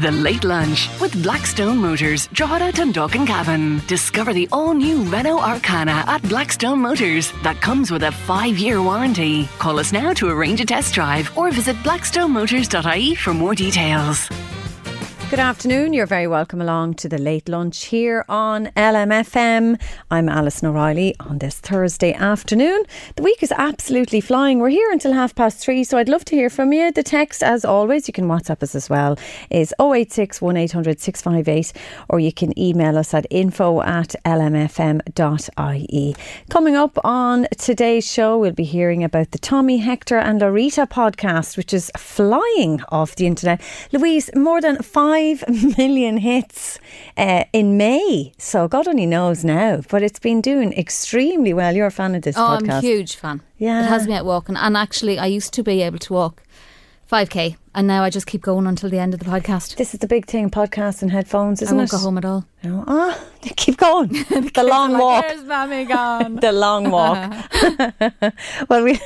The Late Lunch with Blackstone Motors, Drogheda, Dundalk and Cavan. Discover the all-new Renault Arkana at Blackstone Motors that comes with a five-year warranty. Call us now to arrange a test drive or visit blackstonemotors.ie for more details. Good afternoon. You're very welcome along to the late lunch here on LMFM. I'm Alison O'Reilly on this Thursday afternoon. The week is absolutely flying. We're here until half past three, so I'd love to hear from you. The text, as always, you can WhatsApp us as well, is 086 1800 658, or you can email us at info at lmfm.ie. Coming up on today's show, we'll be hearing about the Tommy Hector and Laurita podcast, which is flying off the internet. Louise, more than five million hits uh, in May. So God only knows now, but it's been doing extremely well. You're a fan of this Oh, podcast. I'm a huge fan. Yeah. It has me out walking. And actually, I used to be able to walk 5K, and now I just keep going until the end of the podcast. This is the big thing, podcasts and headphones, I isn't won't it? go home at all. No. Ah, keep going. the long walk. Where's Mammy gone? the long walk. well, we,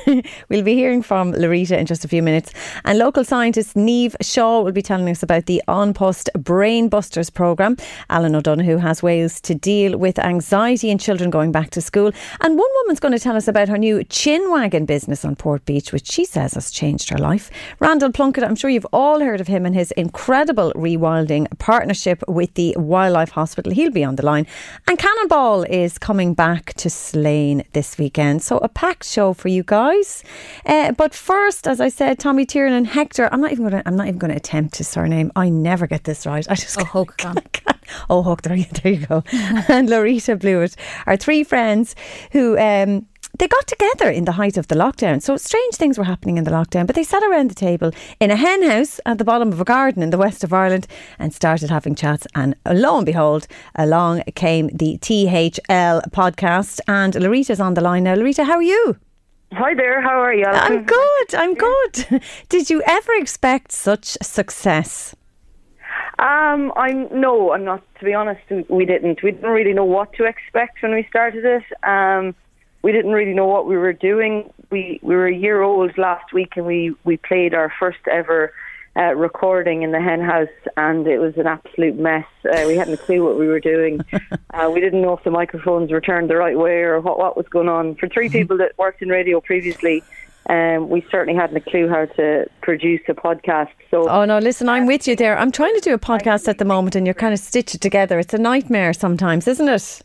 we'll be hearing from Laurita in just a few minutes. And local scientist Niamh Shaw will be telling us about the An Post Brain Busters programme. Alan O'Donoghue has ways to deal with anxiety in children going back to school. And one woman's going to tell us about her new chin wagon business on Port Beach, which she says has changed her life. Randall Plunkett, I'm sure you've all heard of him and his incredible rewilding partnership with the Wildlife Hospital. He'll be on the line. And Cannonball is coming back to Slane this weekend. So a packed show for you guys. Uh, but first, as I said, Tommy Tiernan and Hector. I'm not even going to. I'm not even going to attempt his surname. I never get this right. I just Oh, can't. Oh, you- there you go. and Laurita Blewitt are three friends who. Um, they got together in the height of the lockdown. So strange things were happening in the lockdown, but they sat around the table in a hen house at the bottom of a garden in the west of Ireland and started having chats. And lo and behold, along came the THL podcast. And Laurita's on the line now. Laurita, how are you? Hi there, how are you? I'm good. I'm good. Did you ever expect such success? Um, I'm no, I'm not. To be honest, we- we didn't. We didn't really know what to expect when we started it. Um, we didn't really know what we were doing. We we were a year old last week, and we we played our first ever uh, recording in the hen house, and it was an absolute mess. Uh, we hadn't a clue what we were doing. uh, we didn't know if the microphones were turned the right way or what what was going on. For three people that worked in radio previously. Um, we certainly hadn't a clue how to produce a podcast. So Oh no, listen, I'm with you there. I'm trying to do a podcast at the moment, and you're kind of stitch it together. It's a nightmare sometimes, isn't it?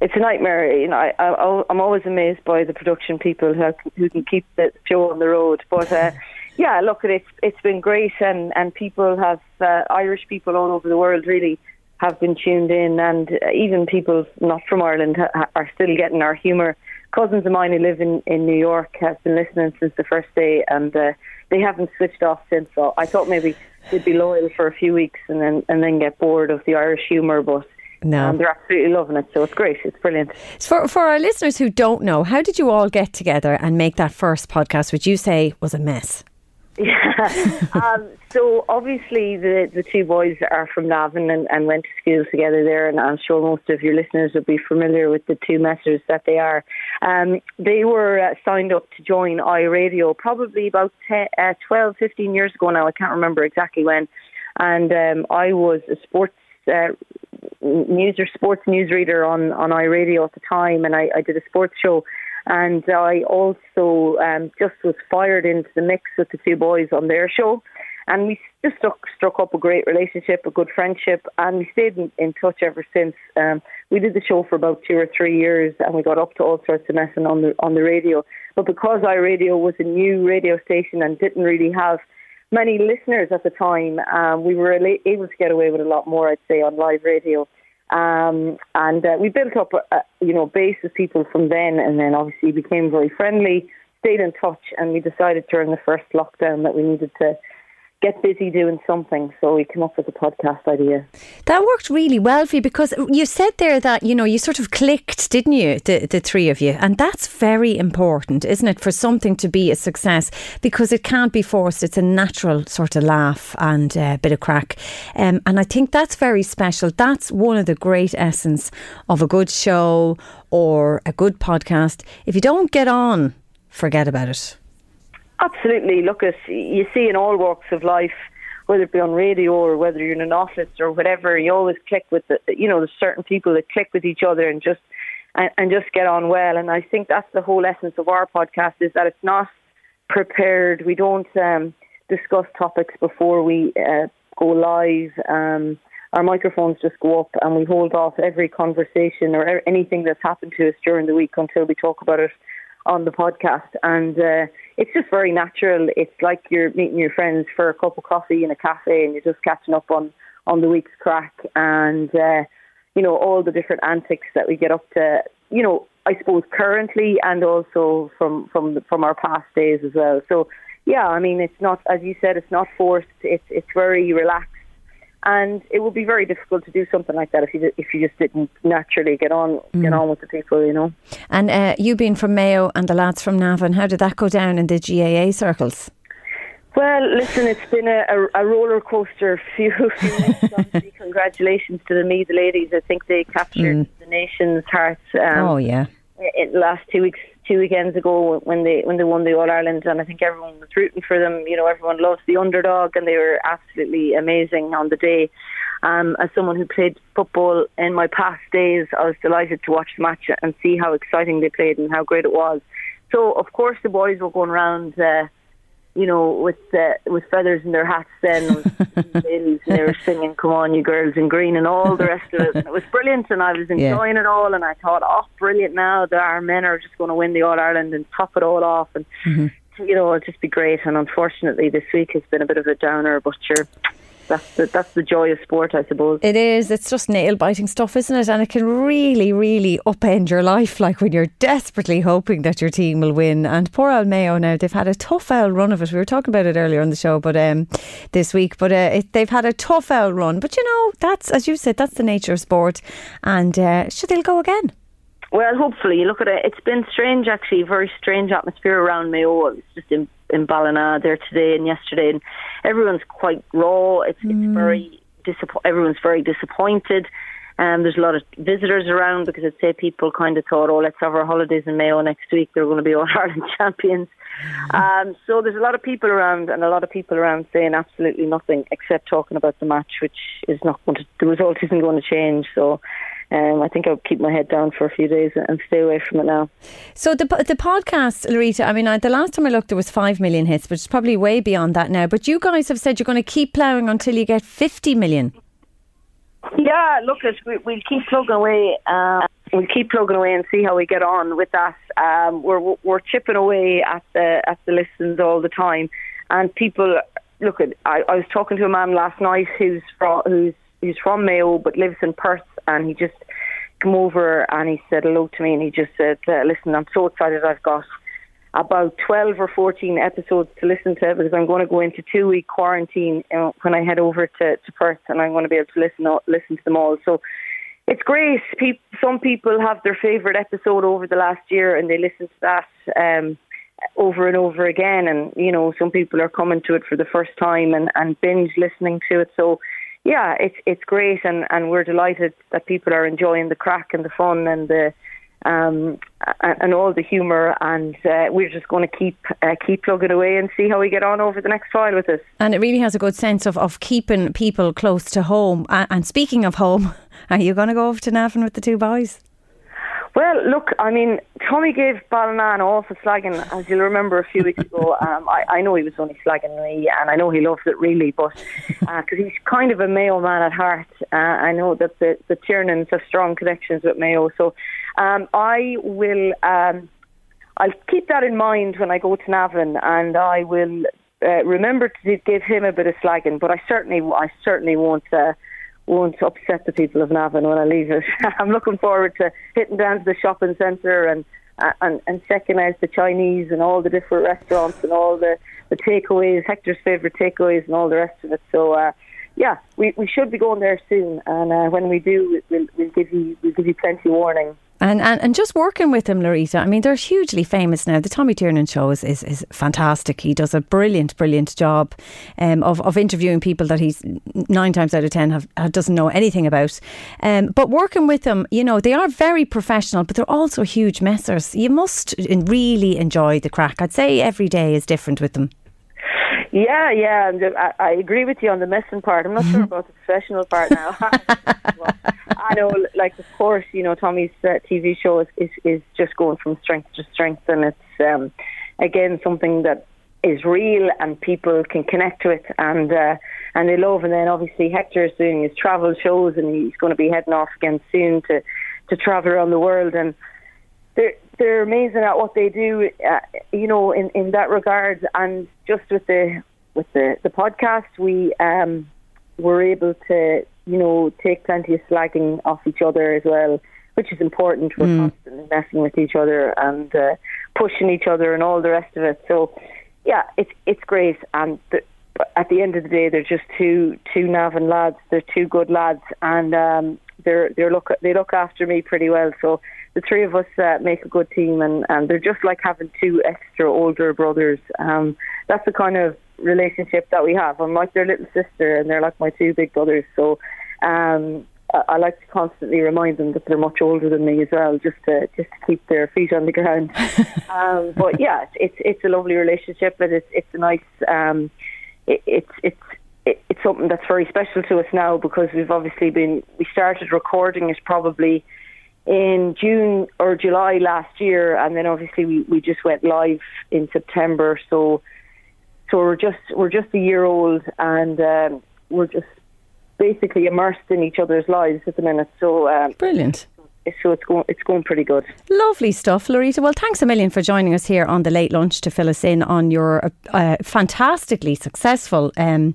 It's a nightmare. You know, I, I, I'm always amazed by the production people who who can keep the show on the road. But uh, yeah, look, it's it's been great, and and people have uh, Irish people all over the world really have been tuned in, and uh, even people not from Ireland ha- are still getting our humour. Cousins of mine who live in in New York have been listening since the first day, and uh, they haven't switched off since. So I thought maybe they'd be loyal for a few weeks and then and then get bored of the Irish humour, but. No. Um, they're absolutely loving it, so it's great. It's brilliant. For for our listeners who don't know, how did you all get together and make that first podcast, which you say was a mess? Yeah. um, so obviously the the two boys are from Navan and, and went to school together there, and I'm sure most of your listeners will be familiar with the two messers that they are. Um, they were uh, signed up to join iRadio probably about 10, uh, 12, 15 years ago now. I can't remember exactly when. And um, I was a sports uh, news or sports newsreader on on iRadio at the time, and I, I did a sports show. and I also um, just was fired into the mix with the two boys on their show, and we just struck, struck up a great relationship, a good friendship, and we stayed in, in touch ever since. Um, we did the show for about two or three years, and we got up to all sorts of messing on the on the radio. But because iRadio was a new radio station and didn't really have many listeners at the time, um, we were able to get away with a lot more, I'd say, on live radio. Um, and uh, we built up, a, a, you know, base of people from then, and then obviously became very friendly, stayed in touch, and we decided during the first lockdown that we needed to get busy doing something. So we came up with a podcast idea. That worked really well for you because you said there that, you know, you sort of clicked, didn't you, the, the three of you? And that's very important, isn't it, for something to be a success because it can't be forced. It's a natural sort of laugh and a uh, bit of crack. Um, and I think that's very special. That's one of the great essence of a good show or a good podcast. If you don't get on, forget about it. Absolutely. Look, at you see in all walks of life, whether it be on radio or whether you're in an office or whatever, you always click with the, you know, there's certain people that click with each other and just and, and just get on well. And I think that's the whole essence of our podcast is that it's not prepared. We don't um, discuss topics before we uh, go live. Um, our microphones just go up and we hold off every conversation or anything that's happened to us during the week until we talk about it on the podcast. And uh, it's just very natural. It's like you're meeting your friends for a cup of coffee in a cafe and you're just catching up on, on the week's crack and, uh, you know, all the different antics that we get up to, you know, I suppose currently and also from, from, from our past days as well. So, yeah, I mean, it's not, as you said, it's not forced. It's, it's very relaxed and it would be very difficult to do something like that if you if you just didn't naturally get on mm. get on with the people, you know. And uh, you being from Mayo and the lads from Navan, how did that go down in the GAA circles? Well, listen, it's been a, a, a roller coaster few, few Congratulations to the me, the ladies. I think they captured mm. the nation's hearts. Um, oh yeah. In the last two weeks, two weekends ago when they when they won the All Ireland, and I think everyone was rooting for them. You know, everyone loves the underdog, and they were absolutely amazing on the day. Um, as someone who played football in my past days, I was delighted to watch the match and see how exciting they played and how great it was. So, of course, the boys were going around. Uh, you know, with uh, with feathers in their hats then, and they were singing "Come on, you girls in green" and all the rest of it. And it was brilliant, and I was enjoying yeah. it all. And I thought, oh, brilliant! Now that our men are just going to win the All Ireland and top it all off, and mm-hmm. you know, it'll just be great. And unfortunately, this week has been a bit of a downer, but sure that's the, that's the joy of sport, I suppose. It is. It's just nail biting stuff, isn't it? And it can really, really upend your life, like when you're desperately hoping that your team will win. And poor Mayo now, they've had a tough old run of it. We were talking about it earlier on the show, but um, this week, but uh, it, they've had a tough old run. But you know, that's as you said, that's the nature of sport. And uh, should they'll go again? Well, hopefully. Look at it. It's been strange, actually, very strange atmosphere around Mayo. It's just in in Ballina there today and yesterday, and everyone's quite raw. It's mm. it's very disappoint. Everyone's very disappointed. Um, there's a lot of visitors around because I'd say people kind of thought, oh, let's have our holidays in Mayo next week. They're going to be All Ireland champions. Um, so there's a lot of people around, and a lot of people around saying absolutely nothing except talking about the match, which is not going to. The result isn't going to change. So um, I think I'll keep my head down for a few days and stay away from it now. So the the podcast, Laurita. I mean, I, the last time I looked, there was five million hits, but it's probably way beyond that now. But you guys have said you're going to keep ploughing until you get fifty million. Yeah, look, we, we'll keep plugging away. Uh, we'll keep plugging away and see how we get on with that. Um, we're we're chipping away at the at the listens all the time, and people look at. I, I was talking to a man last night who's from who's who's from Mayo but lives in Perth, and he just came over and he said hello to me, and he just said, uh, "Listen, I'm so excited. I've got about 12 or 14 episodes to listen to because I'm going to go into two week quarantine uh, when I head over to, to Perth, and I'm going to be able to listen listen to them all. So." It's great. People, some people have their favourite episode over the last year, and they listen to that um, over and over again. And you know, some people are coming to it for the first time and, and binge listening to it. So yeah, it's it's great, and, and we're delighted that people are enjoying the crack and the fun and the um, and all the humour, and uh, we're just going to keep uh, keep plugging away and see how we get on over the next while with this. And it really has a good sense of, of keeping people close to home. And, and speaking of home, are you going to go over to Navan with the two boys? Well, look, I mean, Tommy gave Ballinan off a slagging, as you'll remember a few weeks ago. Um, I, I know he was only slagging me, and I know he loves it really, but because uh, he's kind of a Mayo man at heart, uh, I know that the, the Tiernans have strong connections with Mayo. So um, I will, um, I'll keep that in mind when I go to Navan, and I will uh, remember to give him a bit of slagging, but I certainly, I certainly won't. Uh, won't upset the people of Navan when I leave it. I'm looking forward to hitting down to the shopping centre and, uh, and and checking out the Chinese and all the different restaurants and all the, the takeaways, Hector's favourite takeaways and all the rest of it. So uh, yeah, we, we should be going there soon, and uh, when we do, we'll, we'll give you we'll give you plenty warning. And, and and just working with him, Laurita. I mean, they're hugely famous now. The Tommy Tiernan show is, is, is fantastic. He does a brilliant, brilliant job um, of, of interviewing people that he's nine times out of ten have, doesn't know anything about. Um, but working with them, you know, they are very professional, but they're also huge messers. You must really enjoy the crack. I'd say every day is different with them. Yeah, yeah, I, I agree with you on the messing part. I'm not sure about the professional part now. well, I know, like, of course, you know, Tommy's uh, TV show is, is, is just going from strength to strength, and it's um, again something that is real and people can connect to it and uh, and they love. And then obviously Hector is doing his travel shows, and he's going to be heading off again soon to to travel around the world and they're they're amazing at what they do, uh, you know, in in that regard. And just with the with the the podcast, we um were able to you know take plenty of slagging off each other as well, which is important. We're mm. constantly messing with each other and uh, pushing each other and all the rest of it. So yeah, it's it's great. And the, at the end of the day, they're just two two Navan lads. They're two good lads, and um, they're they're look they look after me pretty well. So the three of us uh, make a good team, and, and they're just like having two extra older brothers. Um, that's the kind of relationship that we have. I'm like their little sister, and they're like my two big brothers. So um, I, I like to constantly remind them that they're much older than me as well, just to just to keep their feet on the ground. um, but yeah, it's it's a lovely relationship, but it's it's a nice. Um, it, it's it's it's something that's very special to us now because we've obviously been we started recording it probably in June or July last year, and then obviously we, we just went live in September. So so we're just we're just a year old, and um, we're just basically immersed in each other's lives at the minute. So um, brilliant so it's going it's going pretty good. Lovely stuff, Laurita. Well, thanks a million for joining us here on the late lunch to fill us in on your uh, uh fantastically successful. Um,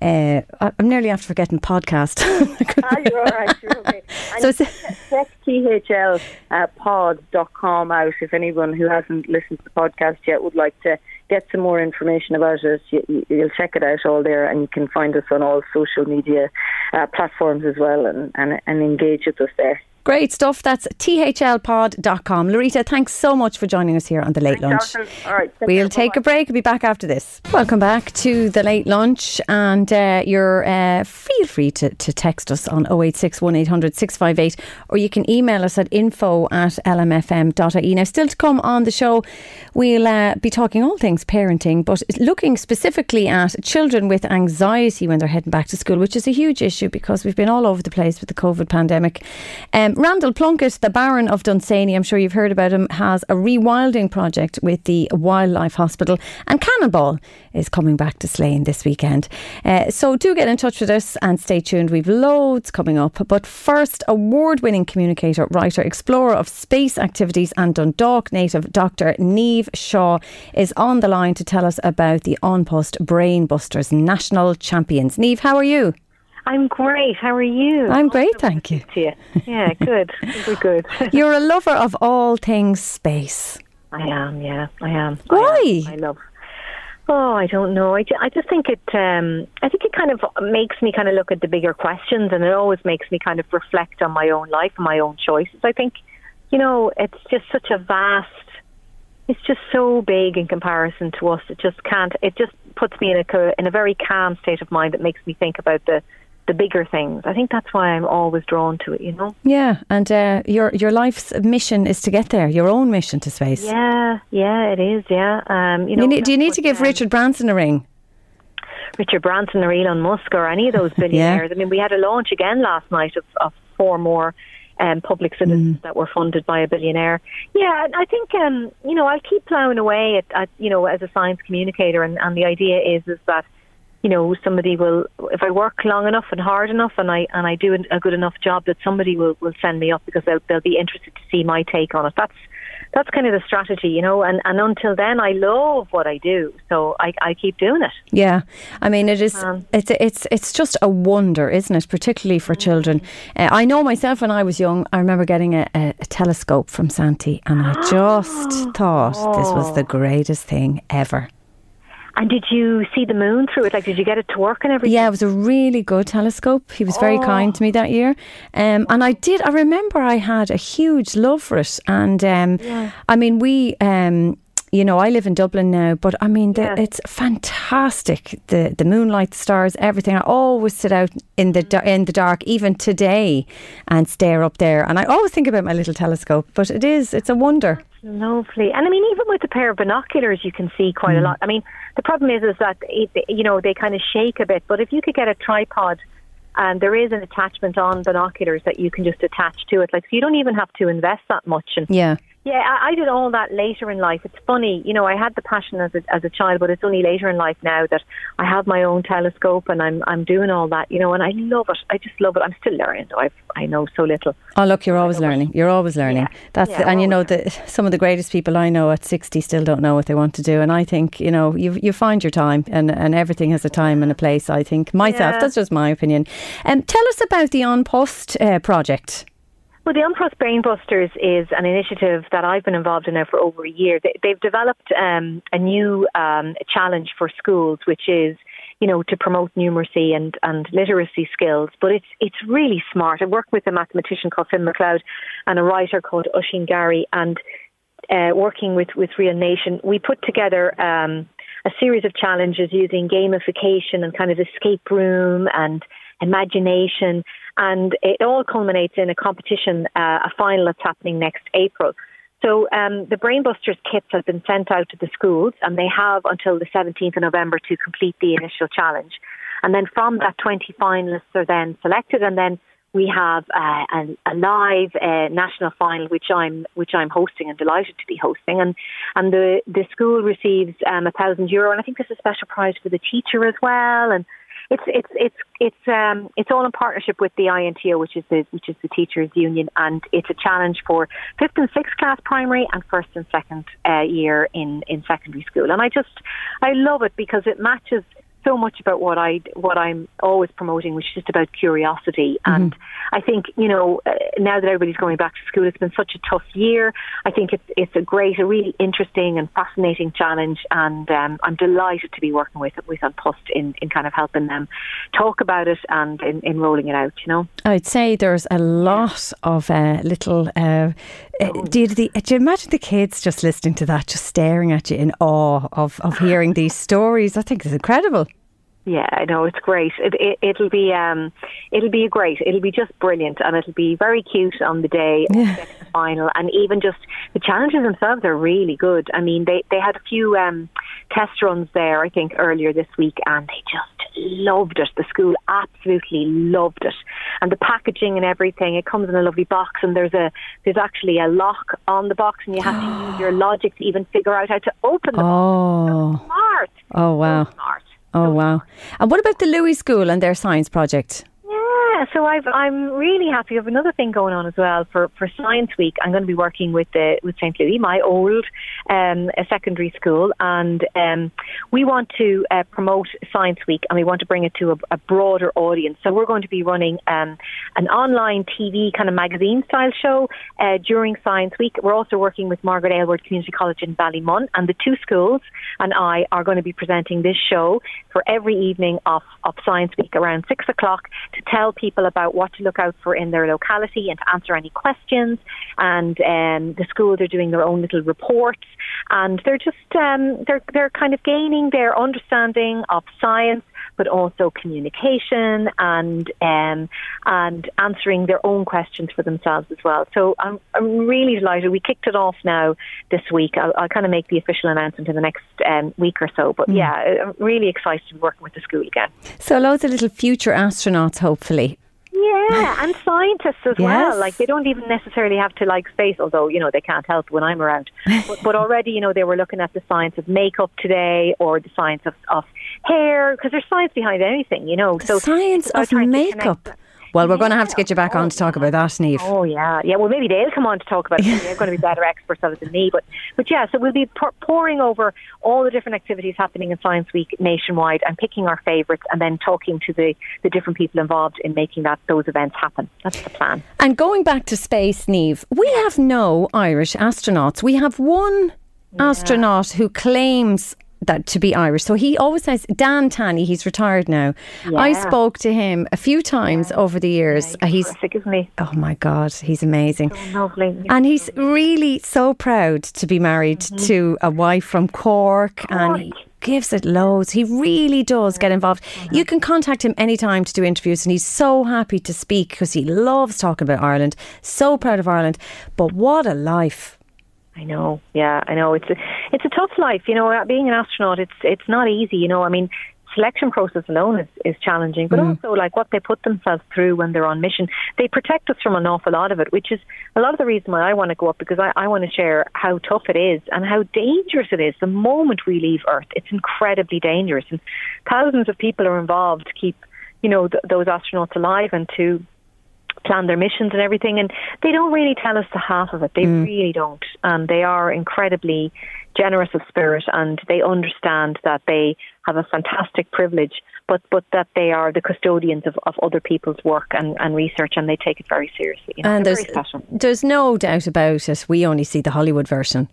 uh, I'm nearly after forgetting podcast. ah, you're all right. You're okay. so check thl uh, out if anyone who hasn't listened to the podcast yet would like to get some more information about it, you, will check it out all there, and you can find us on all social media uh, platforms as well, and, and, and engage with us there. Great stuff. That's thlpod.com. Laurita, thanks so much for joining us here on the Late thanks, Lunch. All right. We'll take a break. We'll be back after this. Welcome back to the Late Lunch. And uh, you're uh, feel free to, to text us on 086 1800 658 or you can email us at info at lmfm.ie. Now, still to come on the show, we'll uh, be talking all things parenting, but looking specifically at children with anxiety when they're heading back to school, which is a huge issue because we've been all over the place with the COVID pandemic. Um, um, Randall Plunkett, the Baron of Dunsany, I'm sure you've heard about him, has a rewilding project with the Wildlife Hospital, and Cannonball is coming back to Slane this weekend. Uh, so do get in touch with us and stay tuned. We've loads coming up. But first, award winning communicator, writer, explorer of space activities, and Dundalk native Dr. Niamh Shaw is on the line to tell us about the An Post Brain Busters National Champions. Niamh, how are you? I'm great. How are you? I'm great, thank you. you. Yeah, good. We're good. You're a lover of all things space. I am. Yeah, I am. Why? I, am. I love. Oh, I don't know. I, I just think it. Um, I think it kind of makes me kind of look at the bigger questions, and it always makes me kind of reflect on my own life and my own choices. I think, you know, it's just such a vast. It's just so big in comparison to us. It just can't. It just puts me in a in a very calm state of mind that makes me think about the the bigger things. I think that's why I'm always drawn to it, you know. Yeah, and uh, your your life's mission is to get there. Your own mission to space. Yeah, yeah, it is. Yeah, um, you know. You need, do you need to give um, Richard Branson a ring? Richard Branson or Elon Musk or any of those billionaires. yeah. I mean, we had a launch again last night of, of four more um, public citizens that were funded by a billionaire. Yeah, I think um, you know I'll keep ploughing away at, at you know as a science communicator, and, and the idea is is that you know somebody will if I work long enough and hard enough and I and I do a good enough job that somebody will will send me up because they'll they'll be interested to see my take on it. That's that's kind of the strategy, you know. And, and until then, I love what I do, so I, I keep doing it. Yeah, I mean, it is. Um, it's it's it's just a wonder, isn't it? Particularly for children. Uh, I know myself when I was young. I remember getting a, a, a telescope from Santi, and I just thought oh. this was the greatest thing ever. And did you see the moon through it? Like, did you get it to work and everything? Yeah, it was a really good telescope. He was oh. very kind to me that year. Um, and I did, I remember I had a huge love for it. And um, yeah. I mean, we, um, you know, I live in Dublin now, but I mean, the, yeah. it's fantastic. The the moonlight, the stars, everything. I always sit out in the in the dark, even today, and stare up there. And I always think about my little telescope. But it is, it's a wonder. Lovely. And I mean, even with a pair of binoculars, you can see quite mm. a lot. I mean, the problem is, is that it, you know they kind of shake a bit. But if you could get a tripod, and there is an attachment on binoculars that you can just attach to it, like so you don't even have to invest that much. And yeah. Yeah, I, I did all that later in life. It's funny, you know, I had the passion as a, as a child, but it's only later in life now that I have my own telescope and I'm I'm doing all that, you know, and I love it. I just love it. I'm still learning. Though. I've I know so little. Oh, look, you're always learning. It. You're always learning. Yeah. That's yeah, the, and you know the some of the greatest people I know at 60 still don't know what they want to do, and I think you know you you find your time, and and everything has a time and a place. I think myself. Yeah. That's just my opinion. And um, tell us about the An Post uh, project. Well, the Post Brainbusters is an initiative that I've been involved in now for over a year. They, have developed um, a new um, challenge for schools, which is, you know, to promote numeracy and, and literacy skills. But it's it's really smart. I work with a mathematician called Finn McLeod and a writer called Oisin Gary, and uh, working with with Real Nation, we put together. Um, a series of challenges using gamification and kind of escape room and imagination and it all culminates in a competition, uh, a final that's happening next April. So um, the Brainbusters kits have been sent out to the schools, and they have until the 17th of November to complete the initial challenge. And then from that, 20 finalists are then selected, and then we have uh, a, a, live uh, national final, which I'm which I'm hosting and delighted to be hosting, and and the the school receives um, a thousand euro, and I think there's a special prize for the teacher as well, and it's it's it's it's um it's all in partnership with the INTO, which is the which is the teachers union, and it's a challenge for fifth and sixth class primary and first and second uh, year in in secondary school. And I just I love it because it matches so much about what I what I'm always promoting, which is just about curiosity. Mm-hmm. And I think you know uh, now that everybody's going back to school, it's been such a tough year. I think it's it's a great, a really interesting and fascinating challenge, and um, I'm delighted to be working with with An Post in in kind of helping them talk about it and in, in rolling it out. You know, I'd say there's a lot of uh, little. Uh, oh. do, you, do you imagine the kids just listening to that, just staring at you in awe of, of hearing these stories? I think it's incredible. Yeah, I know it's great. It, it it'll be um it'll be great. It'll be just brilliant, and it'll be very cute on the day yeah. of the final. And even just the challenges themselves are really good. I mean, they they had a few um test runs there, I think, earlier this week, and they just loved it. The school absolutely loved it, and the packaging and everything. It comes in a lovely box, and there's a there's actually a lock on the box, and you have to use your logic to even figure out how to open the oh. box. So smart. Oh wow. So smart. Oh wow! And what about the Louis School and their science project? So I've, I'm really happy. I have another thing going on as well for, for Science Week. I'm going to be working with the with St Louis, my old um, secondary school, and um, we want to uh, promote Science Week, and we want to bring it to a, a broader audience. So we're going to be running um, an online TV kind of magazine style show uh, during Science Week. We're also working with Margaret Aylward Community College in Ballymun, and the two schools and I are going to be presenting this show for every evening of, of Science Week around six o'clock to tell people about what to look out for in their locality and to answer any questions. And um, the schools are doing their own little reports, and they're just um, they're they're kind of gaining their understanding of science but also communication and um, and answering their own questions for themselves as well. So I'm I'm really delighted. We kicked it off now this week. I'll, I'll kind of make the official announcement in the next um, week or so. But mm. yeah, I'm really excited to be working with the school again. So loads of little future astronauts, hopefully. Yeah, and scientists as Yes. well. Like they don't even necessarily have to like space, although you know they can't help when I'm around. But, but already, you know, they were looking at the science of makeup today, or the science of, of hair, because there's science behind anything, you know. so Science of makeup. Well, we're going to have to get you back on to talk about that, Niamh. Oh yeah, yeah. Well, maybe they'll come on to talk about it. They're going to be better experts of it than me. But but yeah, so we'll be pour- pouring over all the different activities happening in Science Week nationwide and picking our favourites, and then talking to the the different people involved in making that those events happen. That's the plan. And going back to space, Niamh, we have no Irish astronauts. We have one astronaut who claims that to be Irish. So he always says Dan Tani. He's retired now. I spoke to him a few times over the years. Uh, he's Terrific, isn't he? oh my god, he's amazing. Lovely. And he's really so proud to be married to a wife from Cork and he gives it loads. He really does get involved. You can contact him anytime to do interviews and he's so happy to speak because he loves talking about Ireland. So proud of Ireland. But what a life. I know. Yeah, I know. It's a, it's a tough life. You know, uh, being an astronaut, it's it's not easy. You know, I mean, selection process alone is, is challenging, but also like what they put themselves through when they're on mission. They protect us from an awful lot of it, which is a lot of the reason why I want to go up because I, I want to share how tough it is and how dangerous it is. The moment we leave Earth, it's incredibly dangerous, and thousands of people are involved to keep you know th- those astronauts alive and to plan their missions and everything and they don't really tell us the half of it. They mm. really don't. And they are incredibly generous of spirit and they understand that they have a fantastic privilege but but that they are the custodians of, of other people's work and, and research and they take it very seriously. You know, And there's, there's no doubt about it. We only see the Hollywood version.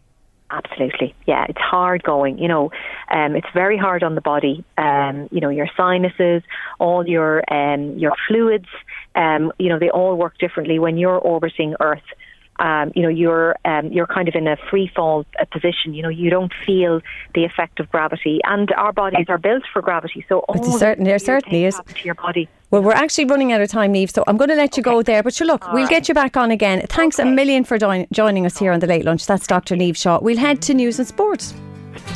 Absolutely, yeah. It's hard going. You know, um, it's very hard on the body. Um, you know, your sinuses, all your um, your fluids. Um, you know, they all work differently when you're orbiting Earth. Um, you know, you're um, you're kind of in a free fall uh, position. You know, you don't feel the effect of gravity, and our bodies are built for gravity. So all there certain- there certainly is. to your body. Well, we're actually running out of time, Niamh, so I'm going to let you go there. But sure, look, we'll get you back on again. Thanks a million for join- joining us here on the Late Lunch. That's Dr. Niamh Shaw. We'll head to news and sports.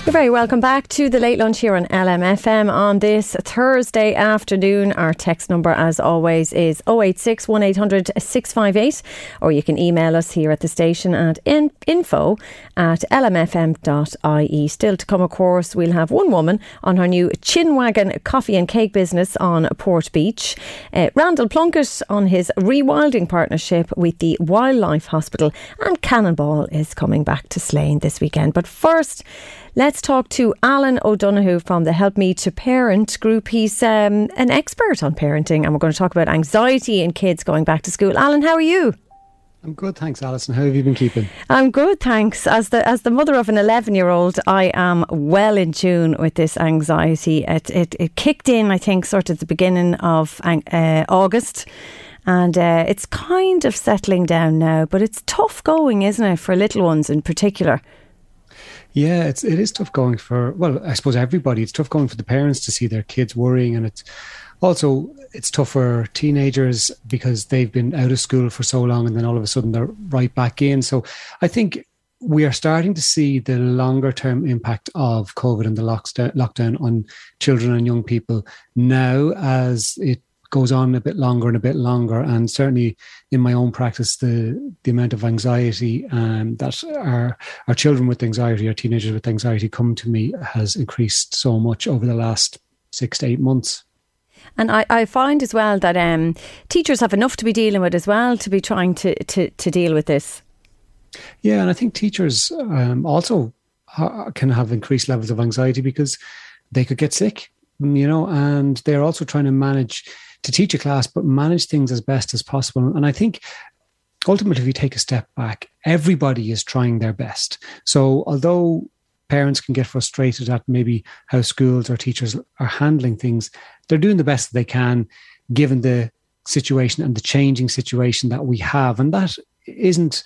You're very welcome back to the Late Lunch here on LMFM on this Thursday afternoon. Our text number, as always, is 086 1800 658, or you can email us here at the station at in- info at lmfm.ie. Still to come, of course, we'll have one woman on her new Chin Wagon coffee and cake business on Port Beach. Uh, Randall Plunkett on his rewilding partnership with the Wildlife Hospital, and Cannonball is coming back to Slane this weekend. But first, Let's talk to Alan O'Donoghue from the Help Me to Parent group. He's um, an expert on parenting, and we're going to talk about anxiety in kids going back to school. Alan, how are you? I'm good, thanks, Alison. How have you been keeping? I'm good, thanks. As the as the mother of an 11 year old, I am well in tune with this anxiety. It it, it kicked in, I think, sort of the beginning of uh, August. And uh, it's kind of settling down now, but it's tough going, isn't it, for little ones in particular? Yeah, it's it is tough going for well, I suppose everybody. It's tough going for the parents to see their kids worrying, and it's also it's tough for teenagers because they've been out of school for so long, and then all of a sudden they're right back in. So I think we are starting to see the longer term impact of COVID and the lockdown, lockdown on children and young people now as it goes on a bit longer and a bit longer. And certainly in my own practice, the the amount of anxiety um, that our our children with anxiety, our teenagers with anxiety come to me has increased so much over the last six to eight months. And I, I find as well that um, teachers have enough to be dealing with as well to be trying to, to, to deal with this. Yeah, and I think teachers um, also ha- can have increased levels of anxiety because they could get sick, you know, and they're also trying to manage to teach a class, but manage things as best as possible. And I think ultimately, if you take a step back, everybody is trying their best. So although parents can get frustrated at maybe how schools or teachers are handling things, they're doing the best they can given the situation and the changing situation that we have. And that isn't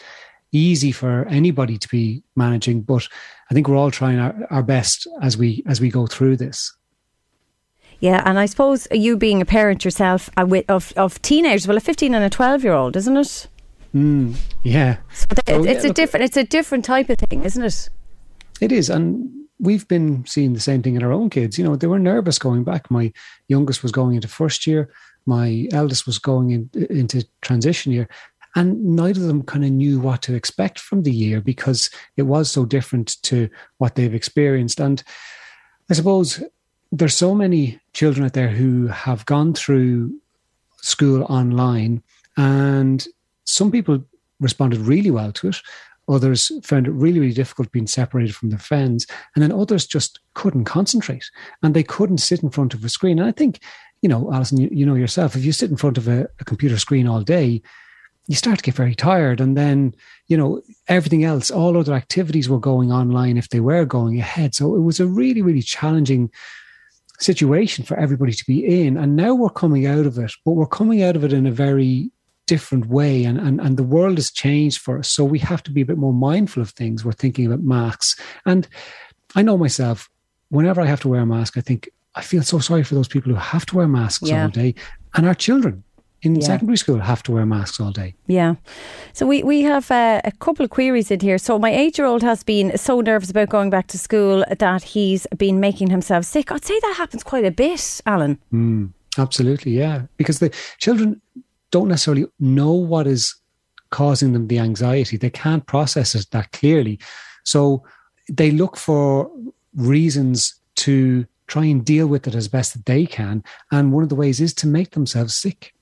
easy for anybody to be managing, but I think we're all trying our, our best as we as we go through this. Yeah, and I suppose you being a parent yourself uh, with, of, of teenagers, well, a 15 and a 12 year old, isn't it? Mm, yeah. So th- So, it's yeah, a different it's a different type of thing, isn't it? It is, and we've been seeing the same thing in our own kids. You know, they were nervous going back. My youngest was going into first year. My eldest was going in, into transition year. And neither of them kind of knew what to expect from the year because it was so different to what they've experienced. And I suppose there's so many children out there who have gone through school online and some people responded really well to it Others found it really, really difficult being separated from their friends. And then others just couldn't concentrate and they couldn't sit in front of a screen. And I think, you know, Alison, you, you know yourself, if you sit in front of a, a computer screen all day, you start to get very tired. And then, you know, everything else, all other activities were going online if they were going ahead. So it was a really, really challenging situation for everybody to be in. And now we're coming out of it, but we're coming out of it in a very different way. And, and and the world has changed for us. So we have to be a bit more mindful of things. We're thinking about masks. And i know myself whenever i have to wear a mask i think i feel so sorry for those people who have to wear masks yeah. all day. And our children in yeah. secondary school have to wear masks all day. Yeah. So we, we have uh, a couple of queries in here. So my eight year old has been so nervous about going back to school that he's been making himself sick. I'd say that happens quite a bit, Alan. Mm, absolutely, yeah. Because the children don't necessarily know what is causing them the anxiety. They can't process it that clearly. So they look for reasons to try and deal with it as best that they can. And one of the ways is to make themselves sick.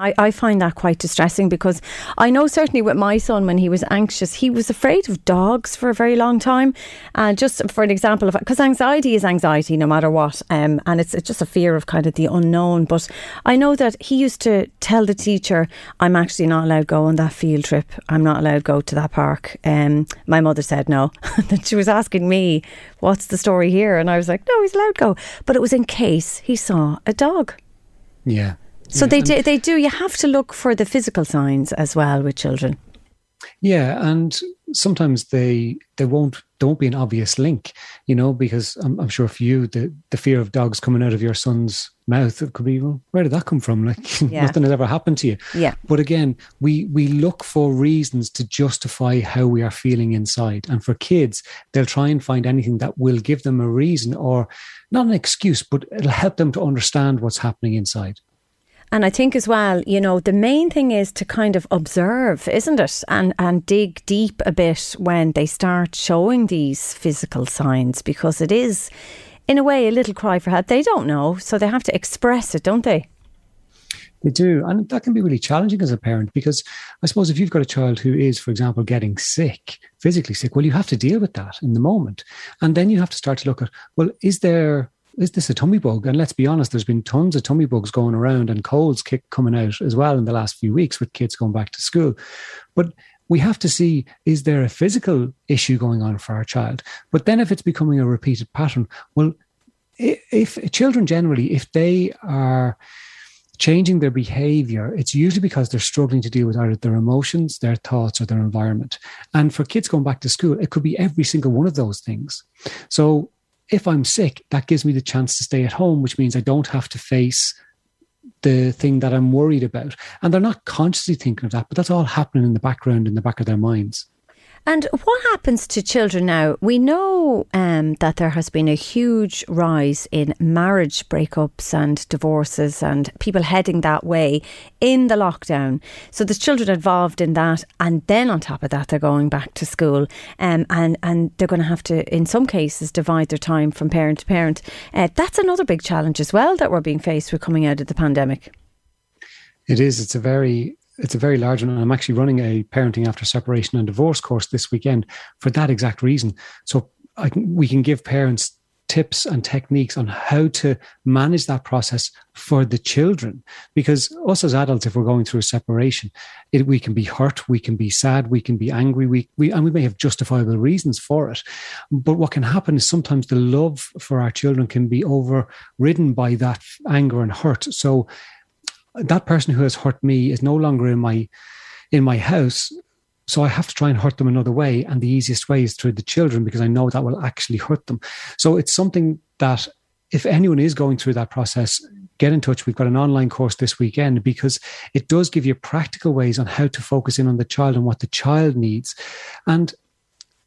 I, I find that quite distressing because I know certainly with my son when he was anxious, he was afraid of dogs for a very long time. And just for an example of because anxiety is anxiety no matter what, um, and it's, it's just a fear of kind of the unknown. But I know that he used to tell the teacher, "I'm actually not allowed to go on that field trip. I'm not allowed to go to that park." Um, my mother said no. that she was asking me, "What's the story here?" And I was like, "No, he's allowed to go," but it was in case he saw a dog. Yeah. So yeah, they do, they do. You have to look for the physical signs as well with children. Yeah, and sometimes they they won't there won't be an obvious link, you know, because I'm, I'm, sure for you the the fear of dogs coming out of your son's mouth it could be well, where did that come from? Like yeah. nothing has ever happened to you. Yeah. But again, we we look for reasons to justify how we are feeling inside, and for kids, they'll try and find anything that will give them a reason or not an excuse, but it'll help them to understand what's happening inside. And I think as well, you know, the main thing is to kind of observe, isn't it? And and dig deep a bit when they start showing these physical signs because it is in a way a little cry for help. They don't know, so they have to express it, don't they? They do. And that can be really challenging as a parent because I suppose if you've got a child who is, for example, getting sick, physically sick, well, you have to deal with that in the moment. And then you have to start to look at, well, is there is this a tummy bug? And let's be honest, there's been tons of tummy bugs going around and colds kick coming out as well in the last few weeks with kids going back to school. But we have to see is there a physical issue going on for our child? But then if it's becoming a repeated pattern, well, if children generally, if they are changing their behavior, it's usually because they're struggling to deal with either their emotions, their thoughts, or their environment. And for kids going back to school, it could be every single one of those things. So if I'm sick, that gives me the chance to stay at home, which means I don't have to face the thing that I'm worried about. And they're not consciously thinking of that, but that's all happening in the background, in the back of their minds. And what happens to children now? We know um, that there has been a huge rise in marriage breakups and divorces and people heading that way in the lockdown. So there's children involved in that, and then on top of that, they're going back to school, um, and and they're going to have to, in some cases, divide their time from parent to parent. Uh, that's another big challenge as well that we're being faced with coming out of the pandemic. It is. It's a very it's a very large one. And I'm actually running a parenting after separation and divorce course this weekend for that exact reason. So can, we can give parents tips and techniques on how to manage that process for the children. Because us as adults, if we're going through a separation, it, we can be hurt, we can be sad, we can be angry, we, we and we may have justifiable reasons for it. But what can happen is sometimes the love for our children can be overridden by that anger and hurt. So that person who has hurt me is no longer in my in my house. So i have to try and hurt them another way. And the easiest way is through the children because i know that will actually hurt them. So it's something that if anyone is going through that process get in touch. We've got an online course this weekend because it does give you practical ways on how to focus in on the child and what the child needs. And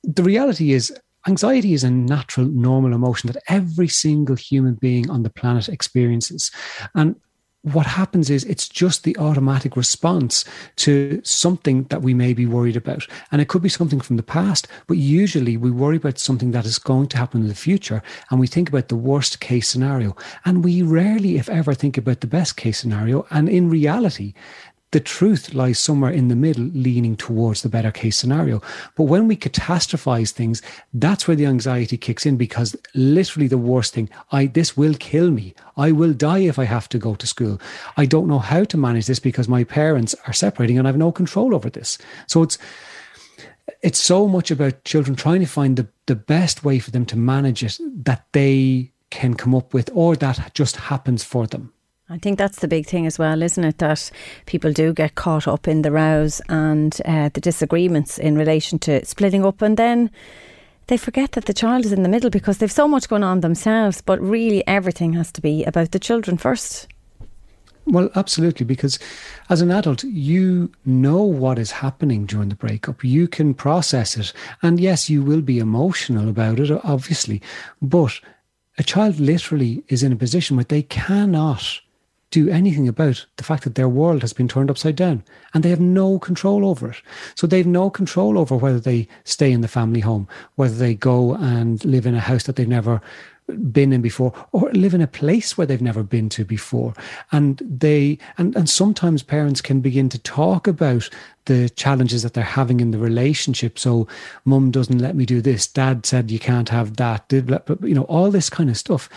the reality is anxiety is a natural, normal emotion that every single human being on the planet experiences. And what happens is it's just the automatic response to something that we may be worried about. And it could be something from the past, but usually we worry about something that is going to happen in the future and we think about the worst case scenario. And we rarely, if ever, think about the best case scenario. And in reality, the truth lies somewhere in the middle, leaning towards the better case scenario. But when we catastrophize things, that's where the anxiety kicks in because literally the worst thing, I this will kill me. I will die if I have to go to school. I don't know how to manage this because my parents are separating and I have no control over this. So it's it's so much about children trying to find the, the best way for them to manage it that they can come up with or that just happens for them. I think that's the big thing as well, isn't it? That people do get caught up in the rows and uh, the disagreements in relation to splitting up, and then they forget that the child is in the middle because they've so much going on themselves. But really, everything has to be about the children first. Well, absolutely, because as an adult, you know what is happening during the breakup. You can process it. And yes, you will be emotional about it, obviously. But a child literally is in a position where they cannot do anything about the fact that their world has been turned upside down and they have no control over it. So they've no control over whether they stay in the family home, whether they go and live in a house that they've never been in before or live in a place where they've never been to before. And they and and sometimes parents can begin to talk about the challenges that they're having in the relationship. So mum doesn't let me do this. Dad said you can't have that. You know all this kind of stuff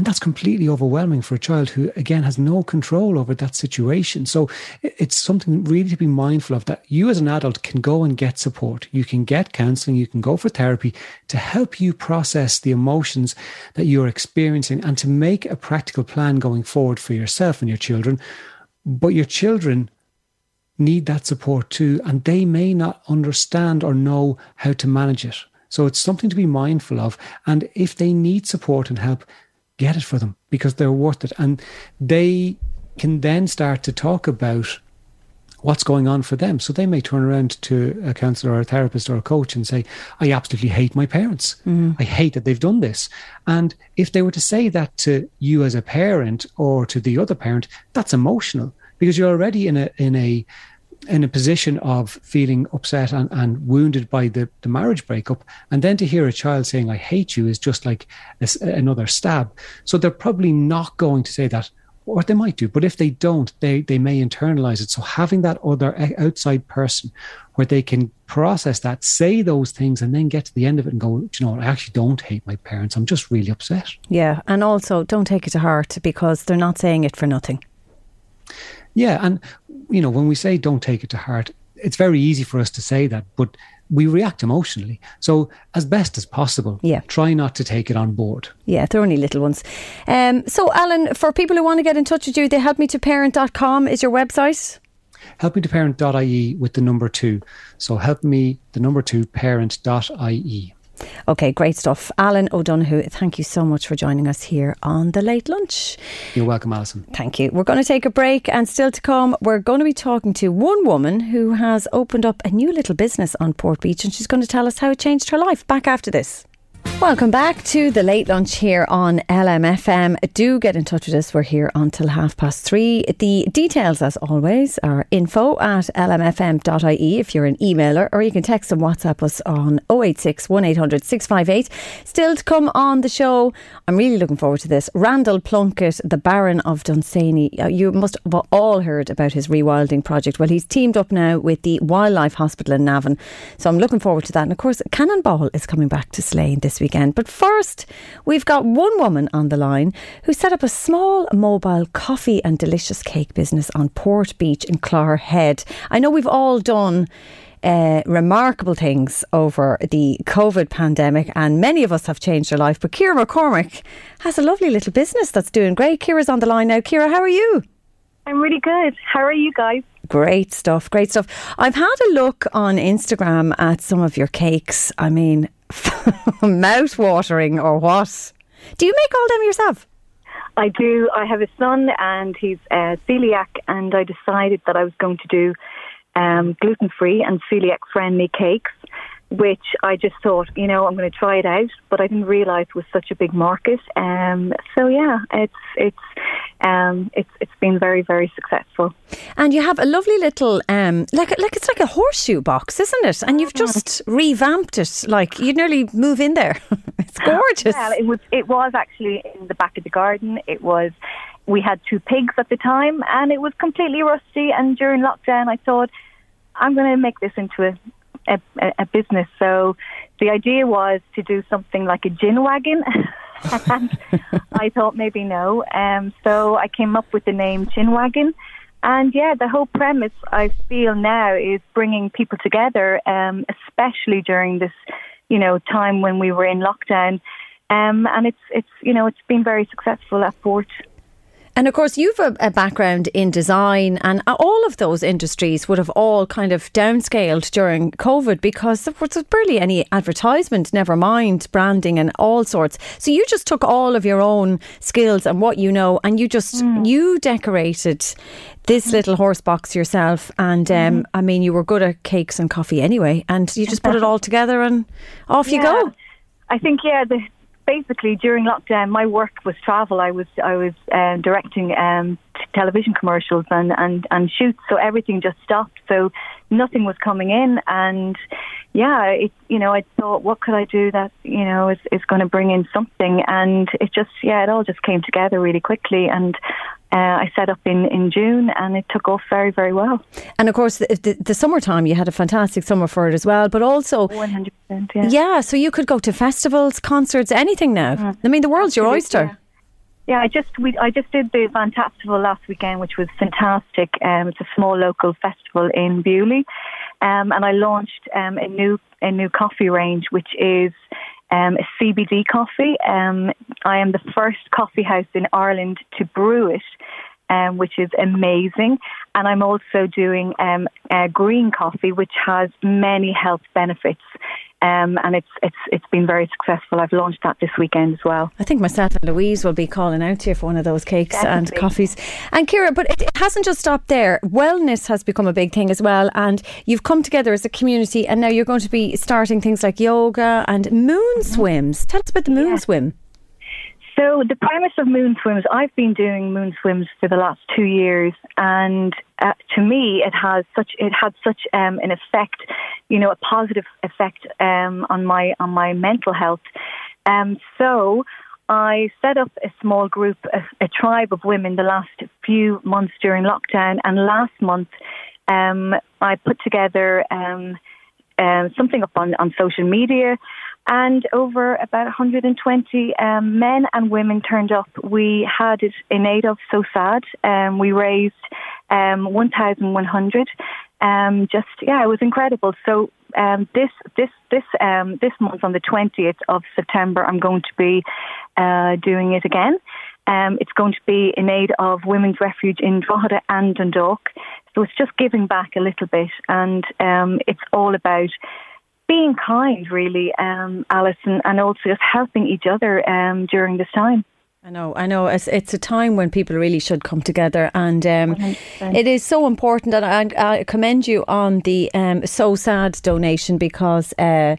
and that's completely overwhelming for a child who, again, has no control over that situation. So it's something really to be mindful of that you as an adult can go and get support. You can get counseling, you can go for therapy to help you process the emotions that you're experiencing and to make a practical plan going forward for yourself and your children. But your children need that support too, and they may not understand or know how to manage it. So it's something to be mindful of. And if they need support and help, get it for them because they're worth it. And they can then start to talk about what's going on for them. So they may turn around to a counselor or a therapist or a coach and say, I absolutely hate my parents. Mm. I hate that they've done this. And if they were to say that to you as a parent or to the other parent, that's emotional because you're already in a in a in a position of feeling upset and, and wounded by the, the marriage breakup. And then to hear a child saying, I hate you, is just like a, another stab. So they're probably not going to say that, or they might do. But if they don't, they, they may internalize it. So having that other eh, outside person where they can process that, say those things, and then get to the end of it and go, you know, what, I actually don't hate my parents. I'm just really upset. Yeah. And also, don't take it to heart because they're not saying it for nothing. Yeah, and you know, when we say don't take it to heart, it's very easy for us to say that, but we react emotionally. So, as best as possible, yeah. try not to take it on board. Yeah, they're only little ones. Um, so, Alan, for people who want to get in touch with you, they help me to parent.com is your website? Help me to parent.ie with the number two. So, help me, the number two, parent.ie. Okay, great stuff. Alan O'Donoghue, thank you so much for joining us here on the late lunch. You're welcome, Alison. Thank you. We're going to take a break, and still to come, we're going to be talking to one woman who has opened up a new little business on Port Beach, and she's going to tell us how it changed her life. Back after this. Welcome back to the late lunch here on LMFM. Do get in touch with us. We're here until half past three. The details, as always, are info at lmfm.ie if you're an emailer, or you can text and WhatsApp us on 086 1800 658. Still to come on the show, I'm really looking forward to this. Randall Plunkett, the Baron of Dunsany. Uh, you must have all heard about his rewilding project. Well, he's teamed up now with the Wildlife Hospital in Navan. So I'm looking forward to that. And of course, Cannonball is coming back to Slane this weekend. But first, we've got one woman on the line who set up a small mobile coffee and delicious cake business on Port Beach in Clogherhead. I know we've all done. Uh, remarkable things over the COVID pandemic, and many of us have changed our life. But Kira McCormick has a lovely little business that's doing great. Kira's on the line now. Kira, how are you? I'm really good. How are you guys? Great stuff, great stuff. I've had a look on Instagram at some of your cakes. I mean, mouth watering or what? Do you make all them yourself? I do. I have a son and he's uh, celiac, and I decided that I was going to do um, gluten free and celiac friendly cakes. Which I just thought, you know, I'm going to try it out, but I didn't realise was such a big market. Um, so yeah, it's it's um, it's it's been very very successful. And you have a lovely little um, like like it's like a horseshoe box, isn't it? And you've just revamped it. Like you nearly move in there. it's gorgeous. Well, it was it was actually in the back of the garden. It was. We had two pigs at the time, and it was completely rusty. And during lockdown, I thought, I'm going to make this into a, a, a business. So the idea was to do something like a gin wagon. and I thought maybe no. Um, so I came up with the name Chin Wagon. And yeah, the whole premise I feel now is bringing people together, um, especially during this, you know, time when we were in lockdown. Um, and it's it's you know it's been very successful at Port. And of course, you've a, a, background in design, and all of those industries would have all kind of downscaled during COVID because there was barely any advertisement, never mind branding and all sorts. So you just took all of your own skills and what you know, and you just mm. you decorated this mm. little horse box yourself. And um, mm. I mean, you were good at cakes and coffee anyway, and you just put it all together and off yeah. you go. I think yeah, the basically during lockdown, my work was travel. I was I was um, directing um, television commercials and, and and shoots, so everything just stopped. So nothing was coming in, and yeah, it, you know, I thought, what could I do that you know is is going to bring in something, and it just yeah, it all just came together really quickly, and uh, I set up in, in June and it took off very, very well. And of course, the, the, the summertime, you had a fantastic summer for it as well, but also. 100%, yeah. Yeah, so you could go to festivals, concerts, anything now. Mm. I mean, the world's your oyster. Yeah. Yeah, I just we I just did the Fantastival last weekend, which was fantastic. Um, it's a small local festival in Beaulieu, um, and I launched um, a new a new coffee range, which is um, a CBD coffee. Um, I am the first coffee house in Ireland to brew it, um, which is amazing. And I'm also doing um, green coffee, which has many health benefits. Um, and it's it's it's been very successful. I've launched that this weekend as well. I think myself and Louise will be calling out to you for one of those cakes Definitely. and coffees. And Kira, but it, it, hasn't just stopped there. Wellness has become a big thing as well, and you've come together as a community, and now you're going to be starting things like yoga and moon swims. Tell us about the moon yeah. swim. So the premise of moon swims, I've been doing moon swims for the last two years, and uh, to me, it has such it had such um, an effect, you know, a positive effect um, on my on my mental health. Um, so I set up a small group, a, a, tribe of women, the last few months during lockdown, and last month um, I put together um, uh, something up on on social media and over about 120 um, men and women turned up. We had it in aid of So Sad. Um, we raised um, 1,100. Um, just yeah, it was incredible. So um, this this this um, this month on the 20th of September, I'm going to be uh, doing it again. Um, it's going to be in aid of Women's Refuge in Drogheda and Dundalk. So it's just giving back a little bit, and um, it's all about being kind, really, um, Alison, and also just helping each other um, during this time. I know, I know. It's, it's a time when people really should come together, and um, it is so important. And I, I commend you on the um, SOSAD donation because uh,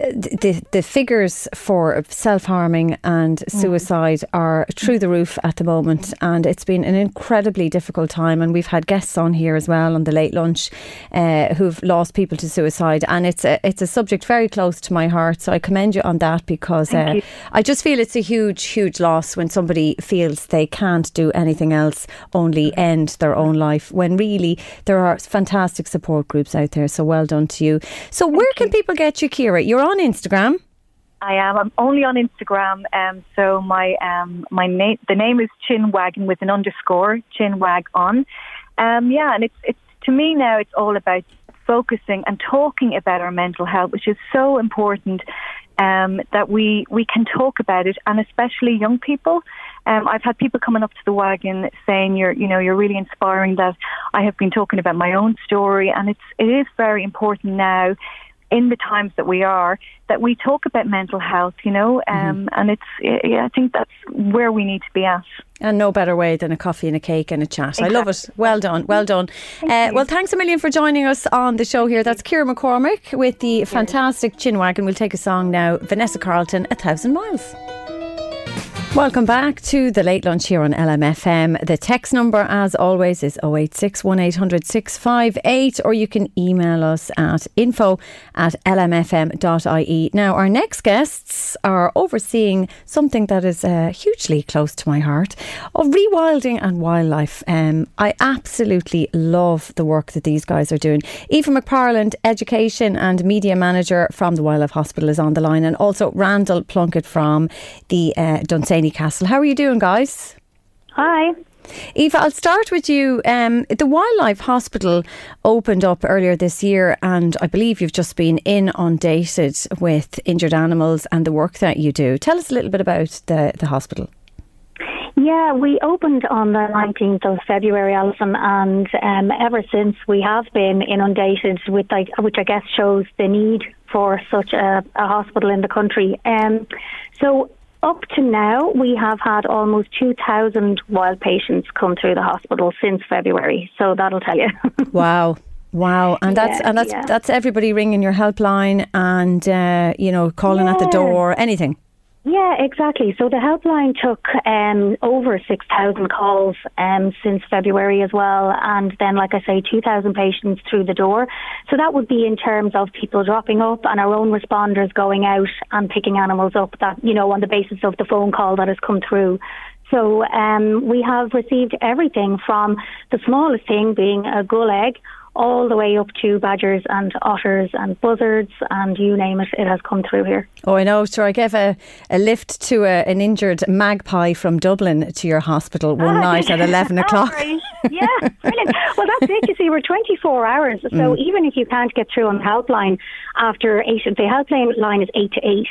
the the figures for self harming and mm. suicide are through the roof at the moment, and it's been an incredibly difficult time. And we've had guests on here as well on the late lunch uh, who've lost people to suicide, and it's a it's a subject very close to my heart. So I commend you on that because uh, I just feel it's a huge huge loss when somebody feels they can't do anything else, only end their own life. When really there are fantastic support groups out there. So well done to you. So Thank where you. can people get you, Kira? You're on Instagram? I am. I'm only on Instagram. Um, so my um, my name the name is Chin Wagon with an underscore Chin Wag on. Um, yeah, and it's it's to me now. It's all about focusing and talking about our mental health, which is so important. Um, that we we can talk about it, and especially young people. Um, I've had people coming up to the wagon saying you're you know you're really inspiring. That I have been talking about my own story, and it's it is very important now in the times that we are, that we talk about mental health, you know, um, and it's, yeah, I think that's where we need to be at. And no better way than a coffee and a cake and a chat. I love it. Well done. Well done. Uh, well, thanks a million for joining us on the show here. That's Kira McCormick with the fantastic Chin Wagon. We'll take a song now. Vanessa Carlton, A Thousand Miles. Welcome back to the late lunch here on LMFM. The text number, as always, is 086 1800 658, or you can email us at info at lmfm.ie. Now, our next guests are overseeing something that is uh, hugely close to my heart of rewilding and wildlife. Um, I absolutely love the work that these guys are doing. Aoife McPartlin, Education and Media Manager from the Wildlife Hospital, is on the line, and also Randall Plunkett from the uh, Castle. How are you doing, guys? Hi. Aoife, I'll start with you. Um, the Wildlife Hospital opened up earlier this year, and I believe you've just been inundated with injured animals and the work that you do. Tell us a little bit about the, the hospital. Yeah, we opened on the 19th of February, Alison, and um, ever since we have been inundated with, like, which I guess shows the need for such a, a hospital in the country. Um, so up to now, we have had almost 2,000 wild patients come through the hospital since February. So that'll tell you. wow. Wow, and that's Yeah, and that's yeah. that's everybody ringing your helpline and uh, you know calling at the Yeah. door, anything. Yeah, exactly. So the helpline took um, over 6,000 calls um, since February as well. And then, like I say, 2,000 patients through the door. So that would be in terms of people dropping up and our own responders going out and picking animals up that, you know, on the basis of the phone call that has come through. So um, we have received everything from the smallest thing being a gull egg all the way up to badgers and otters and buzzards and you name it, it has come through here. Oh, I know. Sure, I gave a, a lift to a, an injured magpie from Dublin to your hospital one Ah, night at eleven o'clock. great. Yeah, brilliant. Well, that's it. You see, we're 24 hours. So Mm. even if you can't get through on the helpline after 8, the helpline line is 8 to 8,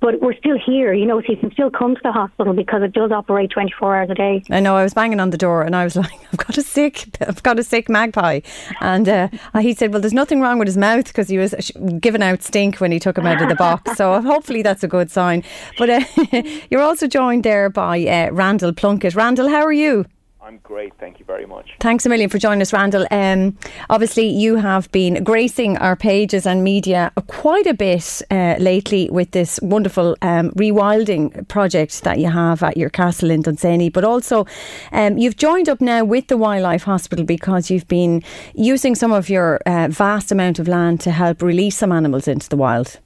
but we're still here, you know, so you can still come to the hospital because it does operate 24 hours a day. I know. I was banging on the door, and I was like, "I've got a sick, I've got a sick magpie," and uh, he said, "Well, there's nothing wrong with his mouth because he was giving out stink when he took him out of the box." So hopefully that's a good sign. But uh, you're also joined there by uh, Randall Plunkett. Randall, how are you? I'm great, thank you very much. Thanks a million for joining us, Randall. Um, obviously, you have been gracing our pages and media quite a bit uh, lately with this wonderful um, rewilding project that you have at your castle in Dunsany. But also, um, you've joined up now with the Wildlife Hospital because you've been using some of your uh, vast amount of land to help release some animals into the wild.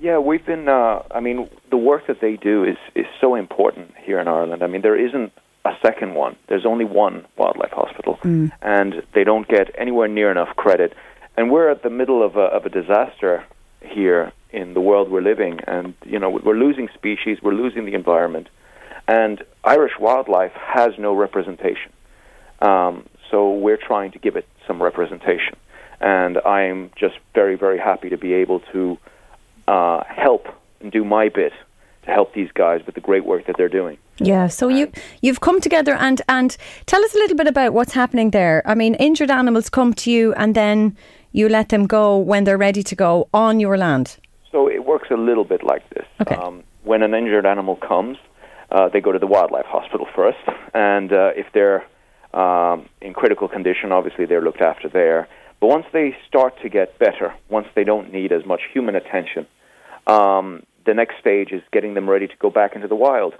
Yeah, we've been. Uh, I mean, the work that they do is is so important here in Ireland. I mean, there isn't a second one. There's only one wildlife hospital, and they don't get anywhere near enough credit. And we're at the middle of a of a disaster here in the world we're living, and you know we're losing species, we're losing the environment, and Irish wildlife has no representation. Um, so we're trying to give it some representation, and I'm just very very happy to be able to uh, help and do my bit to help these guys with the great work that they're doing. Yeah, so you you've come together and and tell us a little bit about what's happening there. I mean, injured animals come to you and then you let them go when they're ready to go on your land. So it works a little bit like this. Okay. Um, when an injured animal comes, uh, they go to the wildlife hospital first, and uh, if they're um, in critical condition, obviously they're looked after there. But once they start to get better, once they don't need as much human attention, um, the next stage is getting them ready to go back into the wild,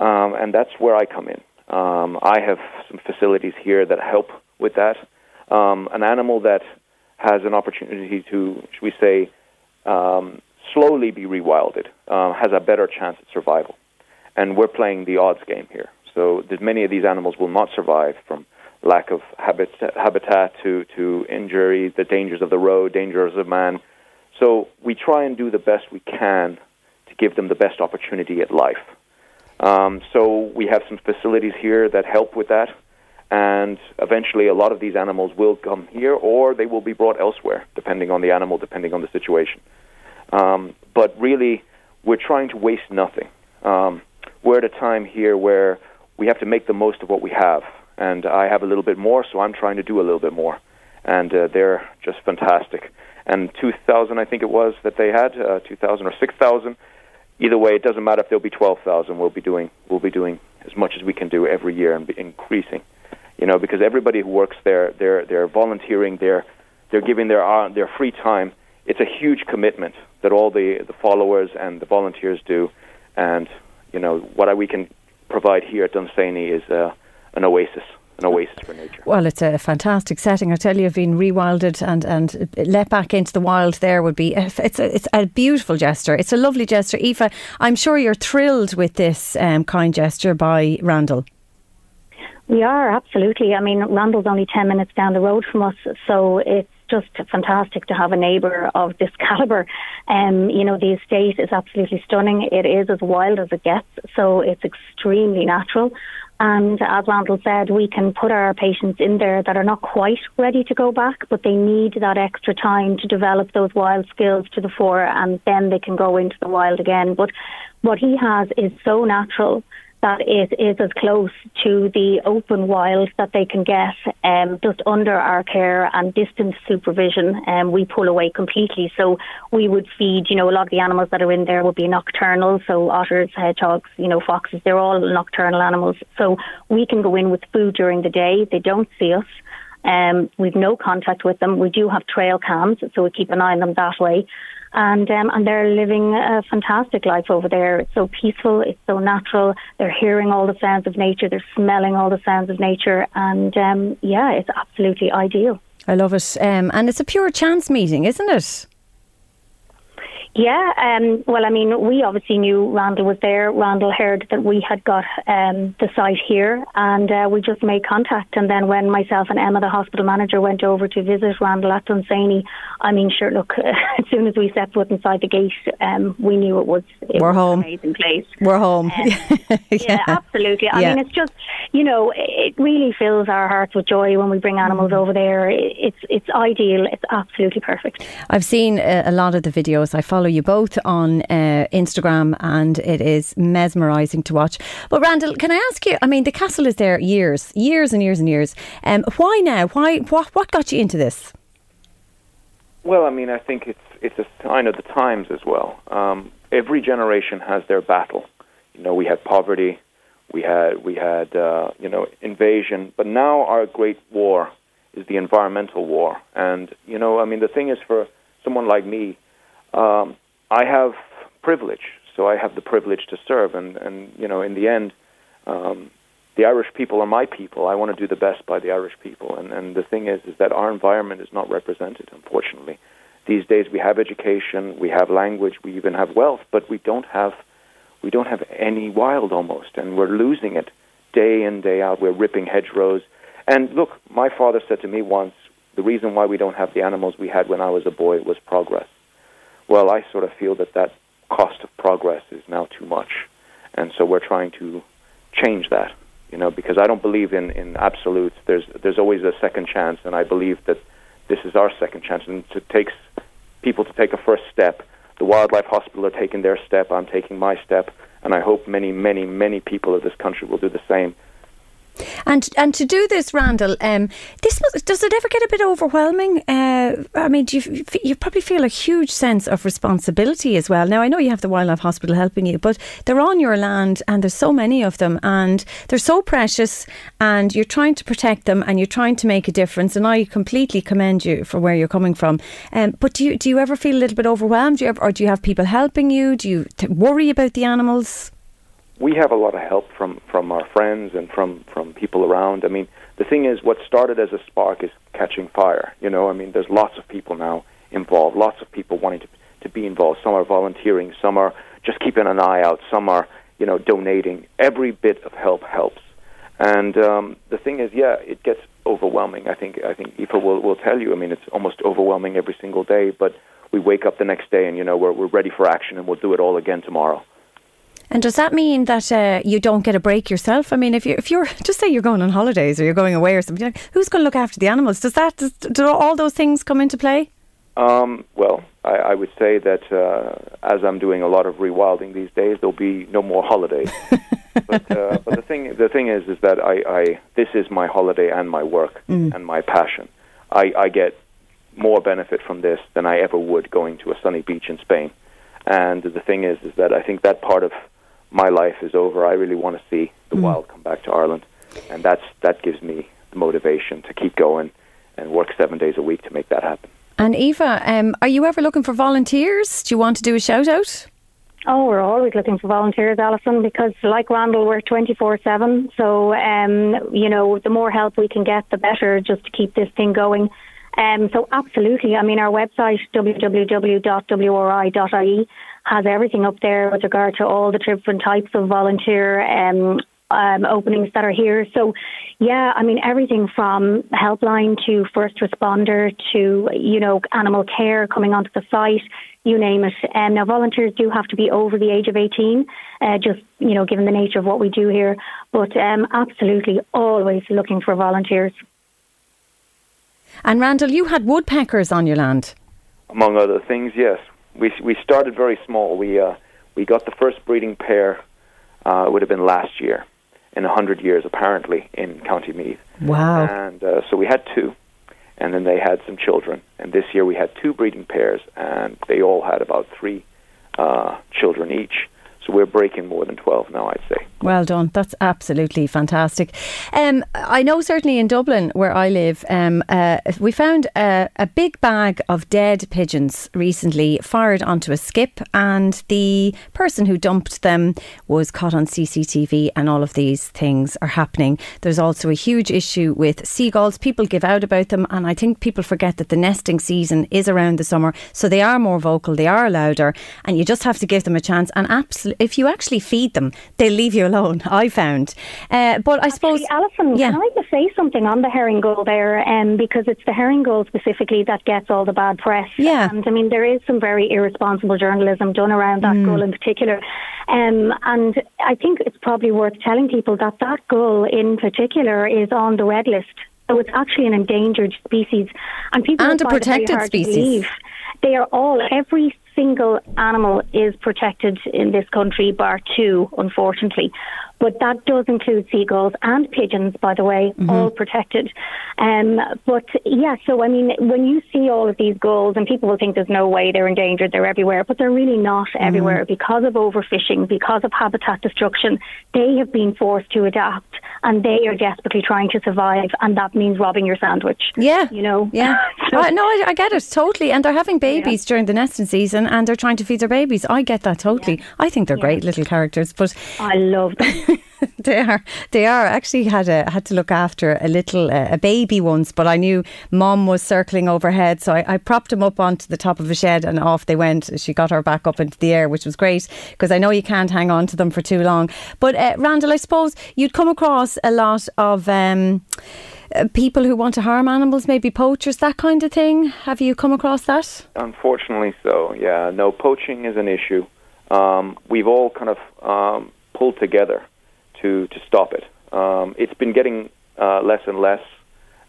um, and that's where I come in. Um, I have some facilities here that help with that. Um, an animal that has an opportunity to, should we say, um, slowly be rewilded uh, has a better chance at survival. And we're playing the odds game here. So many of these animals will not survive from lack of habit, habitat to, to injury, the dangers of the road, dangers of man. So we try and do the best we can to give them the best opportunity at life. Um, so we have some facilities here that help with that, and eventually a lot of these animals will come here or they will be brought elsewhere, depending on the animal, depending on the situation. Um, but really, we're trying to waste nothing. Um, we're at a time here where we have to make the most of what we have, and I have a little bit more, so I'm trying to do a little bit more. And uh, they're just fantastic. and 2,000, I think it was that they had uh, 2,000 or 6,000. Either way, it doesn't matter if there'll be 12,000. We'll be doing we'll be doing as much as we can do every year and increasing. You know, because everybody who works there, they're they're volunteering, they're they're giving their uh, their free time. It's a huge commitment that all the the followers and the volunteers do, and you know what we can provide here at Dunsany is uh, an oasis an oasis for nature. Well, it's a fantastic setting. I tell you, being rewilded and, and let back into the wild there would be, it's a, it's a beautiful gesture. It's a lovely gesture. Aoife, I'm sure you're thrilled with this um, kind gesture by Randall. We are, absolutely. I mean, Randall's only 10 minutes down the road from us, so it's just fantastic to have a neighbour of this calibre. Um, you know, the estate is absolutely stunning. It is as wild as it gets, so it's extremely natural. And as Randall said, we can put our patients in there that are not quite ready to go back, but they need that extra time to develop those wild skills to the fore, and then they can go into the wild again. But what he has is so natural that it is as close to the open wild that they can get um, just under our care and distant supervision. Um, we pull away completely. So we would feed, you know, a lot of the animals that are in there would be nocturnal. So otters, hedgehogs, you know, foxes, they're all nocturnal animals. So we can go in with food during the day. They don't see us. Um, we've no contact with them. We do have trail cams, so we keep an eye on them that way and um, and they're living a fantastic life over there. It's so peaceful, it's so natural. They're hearing all the sounds of nature, they're smelling all the sounds of nature, and um, yeah, it's absolutely ideal. I love it, um, and it's a pure chance meeting, isn't it? Yeah, um, well, I mean, we obviously knew Randall was there. Randall heard that we had got um, the site here, and uh, we just made contact. And then when myself and Emma, the hospital manager, went over to visit Randall at Dunsany, I mean, sure, look, as soon as we stepped foot inside the gate, um, we knew it was, it We're was home. an amazing place. We're home. Um, yeah. yeah. absolutely. I Yeah. mean, it's just, you know, it really fills our hearts with joy when we bring Mm. animals over there. It's it's ideal. It's absolutely perfect. I've seen a, a lot of the videos. I follow you both on uh, Instagram, and it is mesmerising to watch. But Randall, can I ask you? I mean, the castle is there years, years and years and years. Um, why now? Why? What? What got you into this? Well, I mean, I think it's it's a sign of the times as well. Um, every generation has their battle. You know, we had poverty, we had we had uh, you know invasion, but now our great war is the environmental war. And you know, I mean, the thing is, for someone like me, um, I have privilege, so I have the privilege to serve. And and you know, in the end, um, the Irish people are my people. I want to do the best by the Irish people. And and the thing is, is that our environment is not represented, unfortunately. These days, we have education, we have language, we even have wealth, but we don't have we don't have any wild almost, and we're losing it day in day out. We're ripping hedgerows. And look, my father said to me once, the reason why we don't have the animals we had when I was a boy was progress. Well, I sort of feel that that cost of progress is now too much, and so we're trying to change that. You know, because I don't believe in in absolutes. There's there's always a second chance, and I believe that this is our second chance, and it takes people to take a first step. The wildlife hospital are taking their step. I'm taking my step, and I hope many, many, many people of this country will do the same. And and to do this, Randall, um, this must, does it ever get a bit overwhelming? Uh, I mean, you you probably feel a huge sense of responsibility as well. Now, I know you have the wildlife hospital helping you, but they're on your land, and there's so many of them, and they're so precious, and you're trying to protect them, and you're trying to make a difference. And I completely commend you for where you're coming from. Um, but do you do you ever feel a little bit overwhelmed? Do ever, or do you have people helping you? Do you t- worry about the animals? We have a lot of help from from our friends and from from people around. I mean, the thing is, what started as a spark is catching fire. You know, I mean, there's lots of people now involved, lots of people wanting to to be involved. Some are volunteering, some are just keeping an eye out, some are you know donating. Every bit of help helps. And um, the thing is, yeah, it gets overwhelming. I think I think Aoife will will tell you. I mean, it's almost overwhelming every single day, but we wake up the next day and you know we're we're ready for action and we'll do it all again tomorrow. And does that mean that uh, you don't get a break yourself? I mean, if you if you're just say you're going on holidays or you're going away or something, like, who's going to look after the animals? Does that does, do all those things come into play? Um, well, I, I would say that uh, as I'm doing a lot of rewilding these days, there'll be no more holidays. but uh, but the thing the thing is is that I, I this is my holiday and my work Mm. and my passion. I, I get more benefit from this than I ever would going to a sunny beach in Spain. And the thing is, is that I think that part of my life is over. I really want to see the Mm. wild come back to Ireland, and that's that gives me the motivation to keep going and work seven days a week to make that happen. And Aoife, um, are you ever looking for volunteers? Do you want to do a shout out? Oh, we're always looking for volunteers, Alison, because like Randall, we're 24 7. So, um, you know, the more help we can get, the better just to keep this thing going. Um, so, absolutely. I mean, our website, www.wri.ie, has everything up there with regard to all the different types of volunteer um, um, openings that are here. So, yeah, I mean, everything from helpline to first responder to, you know, animal care coming onto the site, you name it. Um, now, volunteers do have to be over the age of 18, uh, just, you know, given the nature of what we do here. But um, absolutely always looking for volunteers. And Randall, you had woodpeckers on your land. Among other things, yes, we we started very small. We uh, we got the first breeding pair. Uh, it would have been last year, in a hundred years apparently in County Meath. Wow. And uh, so we had two, and then they had some children. And this year we had two breeding pairs, and they all had about three uh, children each. So we're breaking more than 12 now, I'd say. Well done. That's absolutely fantastic. Um, I know certainly in Dublin, where I live, um, uh, we found a, a big bag of dead pigeons recently fired onto a skip, and the person who dumped them was caught on CCTV, and all of these things are happening. There's also a huge issue with seagulls. People give out about them, and I think people forget that the nesting season is around the summer, so they are more vocal, they are louder, and you just have to give them a chance. And absolutely, if you actually feed them, they'll leave you alone. I found, uh, but I suppose, Alison, yeah. can I just say something on the herring gull there? Um, because it's the herring gull specifically that gets all the bad press. Yeah. And I mean, there is some very irresponsible journalism done around that gull in particular. Um, and I think it's probably worth telling people that that gull in particular is on the red list. So it's actually an endangered species. And people And a protected species. believe. They are all, every single animal is protected in this country, bar two, unfortunately. But that does include seagulls and pigeons, by the way, Mm-hmm. all protected. Um, but yeah, so I mean, when you see all of these gulls, and people will think there's no way they're endangered, they're everywhere, but they're really not Mm-hmm. everywhere because of overfishing, because of habitat destruction. They have been forced to adapt, and they are desperately trying to survive, and that means robbing your sandwich. Yeah. You know? Yeah. Uh, no, I, I get it totally. And they're having babies during the nesting season and they're trying to feed their babies. I get that totally. I think they're great little characters, but I love them. they are. They are. I actually had a had to look after a little uh, a baby once, but I knew mom was circling overhead, so I, I propped him up onto the top of a shed and off they went. She got her back up into the air, which was great because I know you can't hang on to them for too long. But uh, Randall, I suppose you'd come across a lot of. Um, uh, people who want to harm animals, maybe poachers, that kind of thing. Have you come across that? Unfortunately, so. Yeah, no, poaching is an issue. Um, we've all kind of um, pulled together to to stop it. Um, it's been getting uh, less and less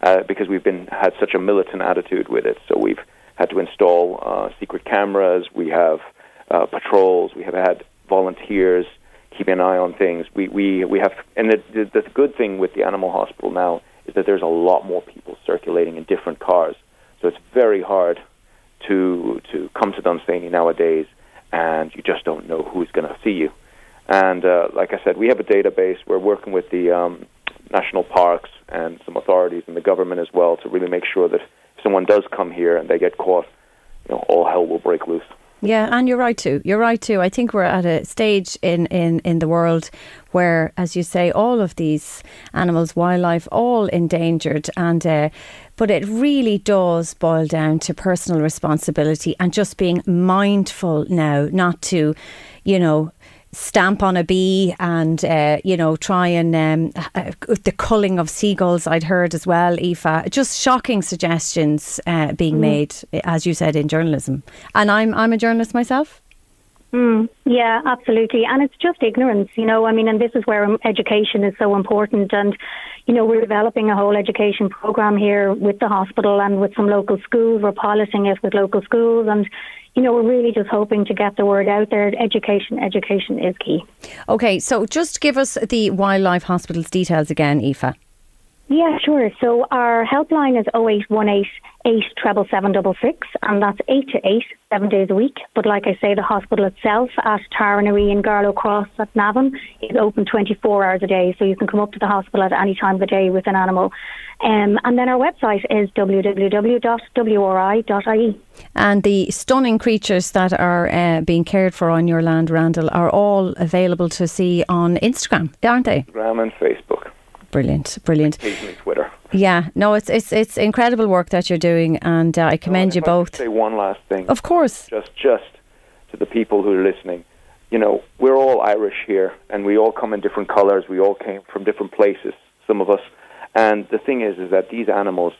uh, because we've been had such a militant attitude with it. So we've had to install uh, secret cameras. We have uh, patrols. We have had volunteers keeping an eye on things. We we we have, and the, the the good thing with the animal hospital now is that there's a lot more people circulating in different cars. So it's very hard to to come to Dunsany nowadays, and you just don't know who's going to see you. And uh, like I said, we have a database. We're working with the um, national parks and some authorities and the government as well to really make sure that if someone does come here and they get caught, you know, all hell will break loose. Yeah, and you're right too. You're right too. I think we're at a stage in, in, in the world where, as you say, all of these animals, wildlife, all endangered, and uh, but it really does boil down to personal responsibility and just being mindful now, not to, you know. Stamp on a bee and uh, you know try and um, uh, the culling of seagulls. I'd heard as well, Aoife. Just shocking suggestions uh, being Mm. made, as you said, in journalism. And I'm I'm a journalist myself. Mm, yeah, absolutely. And it's just ignorance, you know. I mean, and this is where um, education is so important. And, you know, we're developing a whole education program here with the hospital and with some local schools. We're piloting it with local schools. And, you know, we're really just hoping to get the word out there. Education, education is key. Okay, so just give us the Wildlife Hospital's details again, Aoife. Yeah, sure. So our helpline is 0818 8 treble 766, and that's 8 to 8, seven days a week. But like I say, the hospital itself at Taranary in Garlow Cross at Navan is open 24 hours a day, so you can come up to the hospital at any time of the day with an animal. Um, and then our website is www.wri.ie. And the stunning creatures that are uh, being cared for on your land, Randall, are all available to see on Instagram, aren't they? Instagram and Facebook. Brilliant, brilliant. Yeah, no, it's it's it's incredible work that you're doing, and uh, I commend you I both. Say one last thing. Of course. Just, just to the people who are listening, you know, we're all Irish here, and we all come in different colours. We all came from different places. Some of us, and the thing is, is that these animals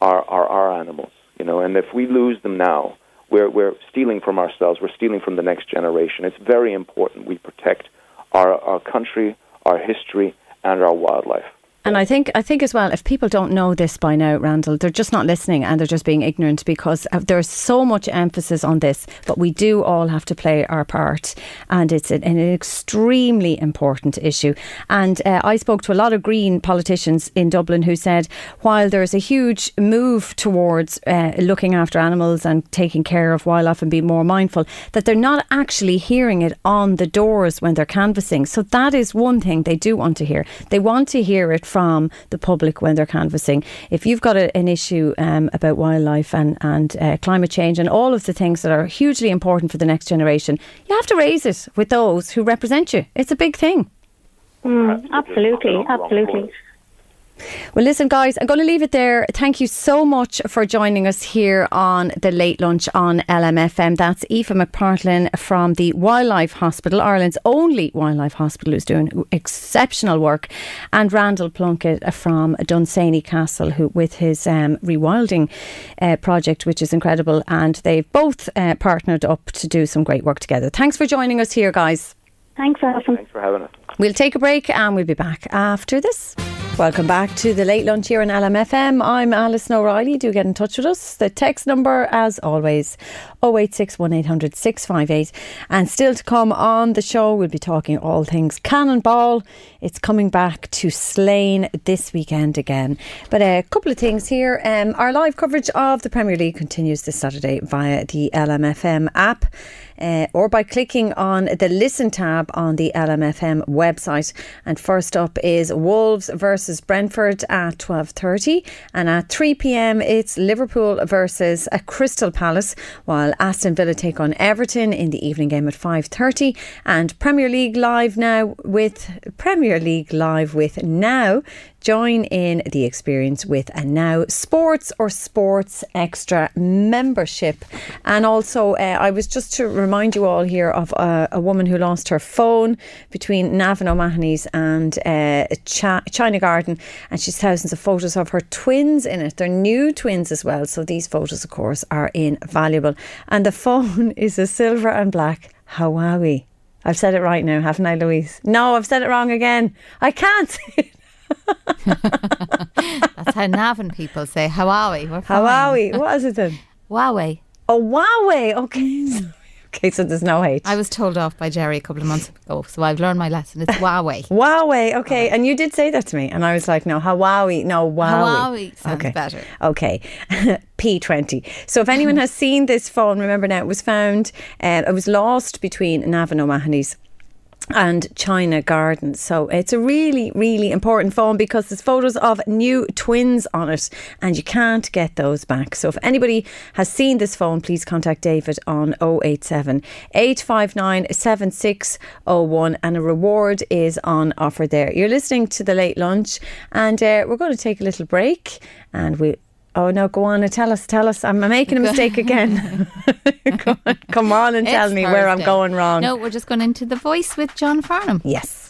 are are our animals, you know, and if we lose them now, we're we're stealing from ourselves. We're stealing from the next generation. It's very important we protect our our country, our history, and our wildlife. And I think I think as well, if people don't know this by now, Randall, they're just not listening and they're just being ignorant because uh, there's so much emphasis on this. But we do all have to play our part, and it's an, an extremely important issue. And uh, I spoke to a lot of Green politicians in Dublin who said while there's a huge move towards uh, looking after animals and taking care of wildlife and being more mindful, that they're not actually hearing it on the doors when they're canvassing. So that is one thing they do want to hear. They want to hear it from the public when they're canvassing. If you've got a, an issue um, about wildlife and, and uh, climate change and all of the things that are hugely important for the next generation, you have to raise it with those who represent you. It's a big thing. Mm, absolutely, absolutely. Well, listen, guys, I'm going to leave it there. Thank you so much for joining us here on the late lunch on LMFM. That's Aoife McPartlin from the Wildlife Hospital, Ireland's only wildlife hospital, who's doing exceptional work, and Randall Plunkett from Dunsany Castle, who with his um, rewilding uh, project, which is incredible, and they've both uh, partnered up to do some great work together. Thanks for joining us here, guys. Thanks, Alison. Thanks for having us. We'll take a break and we'll be back after this. Welcome back to the late lunch here on LMFM. I'm Alison O'Reilly. Do get in touch with us. The text number, as always, 086 1800 658. And still to come on the show, we'll be talking all things Cannonball. It's coming back to Slane this weekend again. But a couple of things here. Um, our live coverage of the Premier League continues this Saturday via the LMFM app. Uh, or by clicking on the listen tab on the LMFM website. And first up is Wolves versus Brentford at 12:30 and at 3 p.m. it's Liverpool versus a Crystal Palace while Aston Villa take on Everton in the evening game at 5:30 and Premier League live now with Premier League live with now Join in the experience with a Now Sports or Sports Extra membership. And also, uh, I was just to remind you all here of uh, a woman who lost her phone between Navan O'Mahony's and uh, Ch- China Garden, and she's thousands of photos of her twins in it. They're new twins as well, so these photos, of course, are invaluable. And the phone is a silver and black Huawei. I've said it right now, haven't I, Louise? No, I've said it wrong again. I can't. That's how Navan people say Huawei. We're fine. Huawei. What is it then? Huawei. Oh, Huawei. Okay. sorry. Okay, so there's no H. I was told off by Jerry a couple of months ago, so I've learned my lesson. It's Huawei. Huawei. Okay, and you did say that to me, and I was like, no, Huawei. No, Huawei. Huawei sounds okay. better. Okay. P20. So if anyone has seen this phone, remember now it was found, uh, it was lost between Navan O'Mahony's and China Garden. So it's a really, really important phone because there's photos of new twins on it and you can't get those back. So if anybody has seen this phone, please contact David on 087 859 7601 and a reward is on offer there. You're listening to the late lunch and uh, we're going to take a little break and we Oh no, go on and tell us, tell us. I'm making a mistake again. Go on, come on and tell It's me where I'm going wrong. No, we're just going into The Voice with John Farnham. Yes.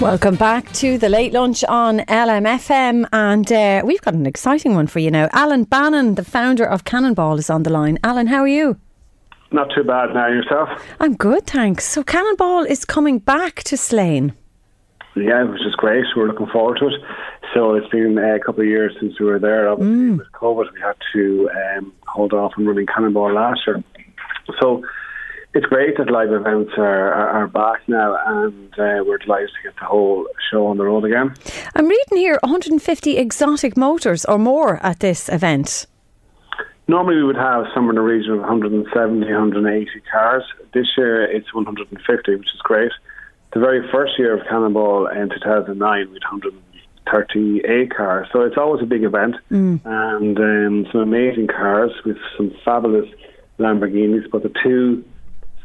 Welcome back to the late lunch on LMFM, and uh, we've got an exciting one for you now. Alan Bannon, the founder of Cannonball, is on the line. Alan, how are you? Not too bad now yourself. I'm good, thanks. So Cannonball is coming back to Slane. Yeah, which is great. We're looking forward to it. So it's been a couple of years since we were there. Obviously, with COVID, we had to um, hold off on running Cannonball last year. So It's great that live events are, are, are back now, and uh, we're delighted to get the whole show on the road again. I'm reading here 150 exotic motors or more at this event. Normally, we would have somewhere in the region of 170, 180 cars. This year, it's 150, which is great. The very first year of Cannonball in 2009, we had 138 cars. So it's always a big event, Mm. and um, some amazing cars with some fabulous Lamborghinis. But the two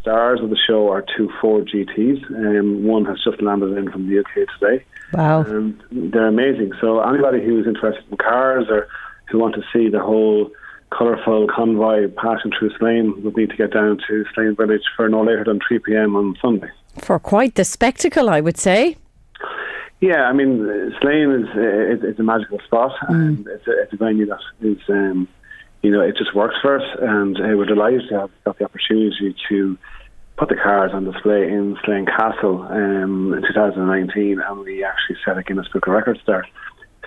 stars of the show are two Ford GTs. Um, one has just landed in from the UK today. Wow. And they're amazing. So anybody who's interested in cars or who want to see the whole colourful convoy passing through Slane would need to get down to Slane Village for no later than 3 p.m. on Sunday. For quite the spectacle, I would say. Yeah, I mean, Slane is uh, it's, it's a magical spot, and it's a, it's a venue that is, um, you know, it just works for us, and uh, we're delighted to have got the opportunity to put the cars on display in Slane Castle um, in 2019, and we actually set a Guinness Book of Records there.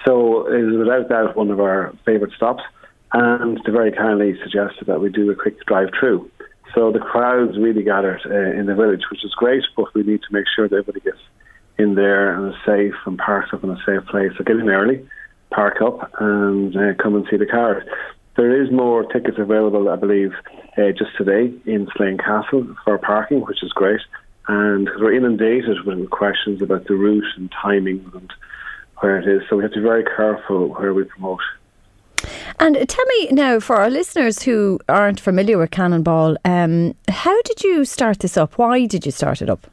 So it is without doubt one of our favourite stops, and they very kindly suggested that we do a quick drive-through. So the crowds really gathered uh, in the village, which is great, but we need to make sure that everybody gets in there and is safe and parked up in a safe place. So get in early, park up, and uh, come and see the cars. There is more tickets available, I believe, uh, just today in Slane Castle for parking, which is great. And 'cause we're inundated with questions about the route and timing and where it is, so we have to be very careful where we promote. And tell me now, for our listeners who aren't familiar with Cannonball, um, how did you start this up? Why did you start it up?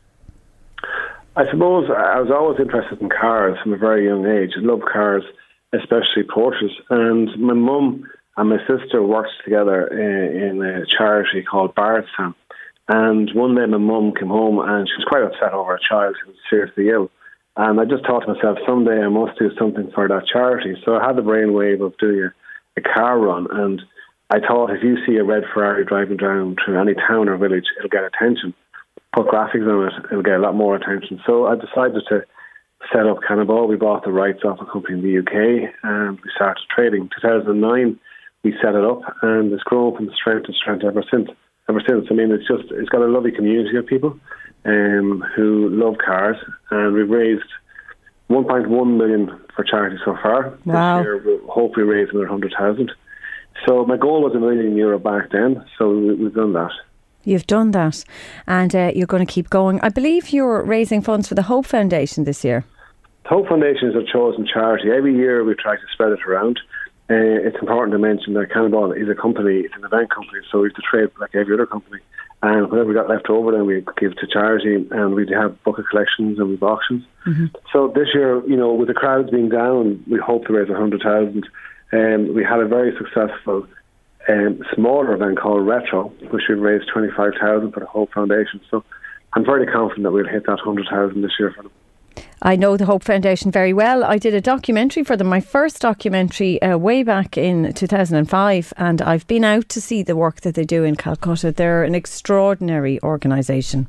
I suppose I was always interested in cars from a very young age. I love cars, especially Porsches. And my mum and my sister worked together in, in a charity called Barretstown. And one day my mum came home and she was quite upset over a child who was seriously ill. And I just thought to myself, someday I must do something for that charity. So I had the brainwave of doing a, a car run. And I thought if you see a red Ferrari driving down through any town or village, it'll get attention put graphics on it, it'll get a lot more attention. So I decided to set up Cannonball. We bought the rights off a company in the UK and we started trading. 2009, we set it up and it's grown from strength to strength ever since. Ever since, I mean, it's just it's got a lovely community of people um, who love cars, and we've raised 1.1 million for charity so far. Wow. This year, we'll hopefully raise another 100,000. So my goal was a million euro back then, so we, we've done that. You've done that, and uh, you're going to keep going. I believe you're raising funds for the Hope Foundation this year. Hope Foundation is a chosen charity. Every year we try to spread it around. Uh, it's important to mention that Cannonball is a company, it's an event company, so we have to trade like every other company. And whatever we got left over, then we give to charity, and we have bucket collections and we have auctions. So this year, you know, with the crowds being down, we hope to raise a hundred thousand. Um, we had a very successful um, smaller event called Retro, which we raised twenty five thousand for the Hope Foundation. So I'm very confident that we'll hit that hundred thousand this year for them. I know the Hope Foundation very well. I did a documentary for them, my first documentary uh, way back in 2005, and I've been out to see the work that they do in Calcutta. They're an extraordinary organisation.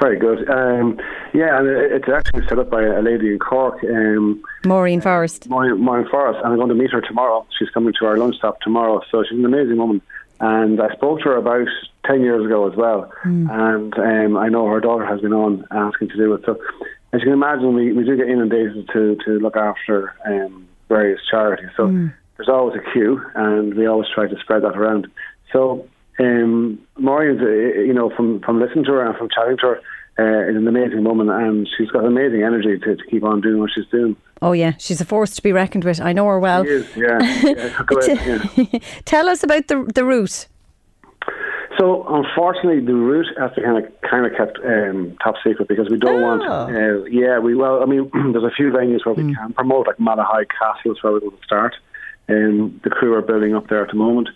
Very good. Um, yeah, and it's actually set up by a lady in Cork, um, Maureen Forrest. Maureen, Maureen Forrest, and I'm going to meet her tomorrow. She's coming to our lunch stop tomorrow, so she's an amazing woman. And I spoke to her about 10 years ago as well, and um, I know her daughter has been on asking to do it. So, as you can imagine, we, we do get inundated to, to look after um, various charities. So, there's always a queue, and we always try to spread that around. So, um, Maureen's, uh, you know, from, from listening to her and from chatting to her, uh, is an amazing woman, and she's got amazing energy to, to keep on doing what she's doing. Oh, yeah, she's a force to be reckoned with. I know her well. She is, yeah. yeah, ahead, yeah. Tell us about the, the route. So unfortunately, the route has to kind of kind of kept um, top secret because we don't want. Uh, yeah, we well, I mean, there's a few venues where we can promote, like Malahide Castle is where we're going to start. Um, the crew are building up there at the moment.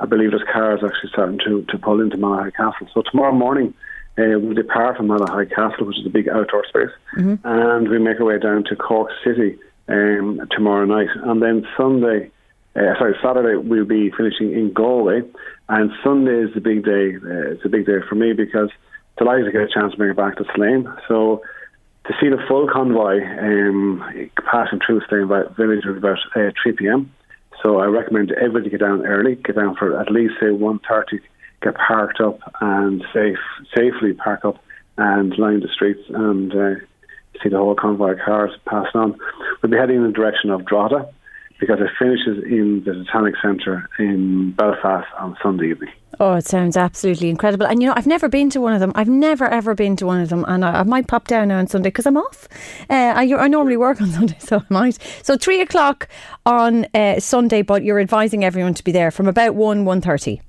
I believe there's cars actually starting to, to pull into Malahide Castle. So tomorrow morning, uh, we'll depart from Malahide Castle, which is a big outdoor space, and we make our way down to Cork City um, tomorrow night, and then Sunday. Uh, sorry, Saturday we'll be finishing in Galway, and Sunday is the big day. Uh, it's a big day for me because delighted to get a chance to bring it back to Slane. So to see the full convoy um, passing through Slane village at about uh, 3 p.m. So I recommend everybody get down early, get down for at least say 1.30, get parked up and safe, safely park up and line the streets and uh, see the whole convoy of cars passing on. We'll be heading in the direction of Drogheda because it finishes in the Titanic Centre in Belfast on Sunday evening. Oh, it sounds absolutely incredible. And you know, I've never been to one of them. I've never ever been to one of them, and I, I might pop down now on Sunday because I'm off. Uh, I, I normally work on Sunday, so I might. So three o'clock on uh, Sunday, but you're advising everyone to be there from about one one thirty.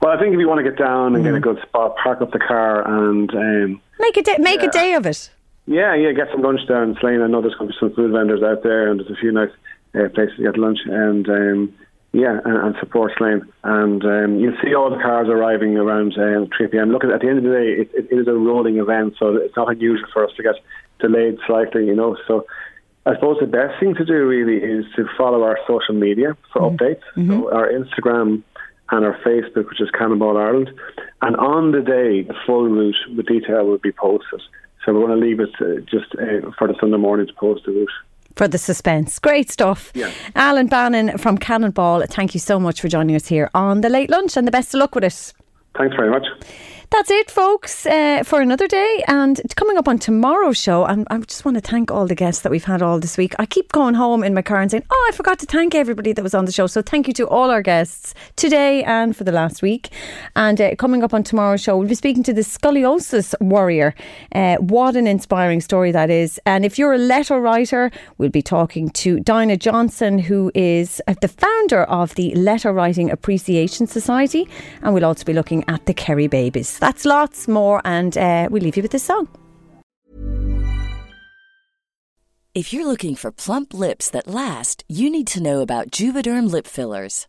Well, I think if you want to get down and mm. get a good spot, park up the car and um, make a day, make yeah. a day of it. Yeah, yeah, get some lunch down in Slane. I know there's going to be some food vendors out there, and there's a few nice uh, places to get lunch. And um, yeah, and, and support Slane. And um, you'll see all the cars arriving around um, 3 p.m. Look, at the end of the day, it, it, it is a rolling event, so it's not unusual for us to get delayed slightly, you know. So I suppose the best thing to do really is to follow our social media for mm-hmm. updates. Mm-hmm. So our Instagram and our Facebook, which is Cannonball Ireland. And on the day, the full route with detail will be posted. So we're going to leave it uh, just uh, for the Sunday morning to post the route for the suspense. Great stuff. Yeah. Alan Bannon from Cannonball, thank you so much for joining us here on the late lunch and the best of luck with it. Thanks very much. That's it, folks, uh, for another day. And coming up on tomorrow's show, and I just want to thank all the guests that we've had all this week. I keep going home in my car and saying, Oh, I forgot to thank everybody that was on the show. So thank you to all our guests today and for the last week. And uh, coming up on tomorrow's show, we'll be speaking to the scoliosis warrior. Uh, what an inspiring story that is. And if you're a letter writer, we'll be talking to Dinah Johnson, who is uh, the founder of the Letter Writing Appreciation Society. And we'll also be looking at the Kerry babies. That's lots more, and uh, we leave you with this song. If you're looking for plump lips that last, you need to know about Juvederm lip fillers.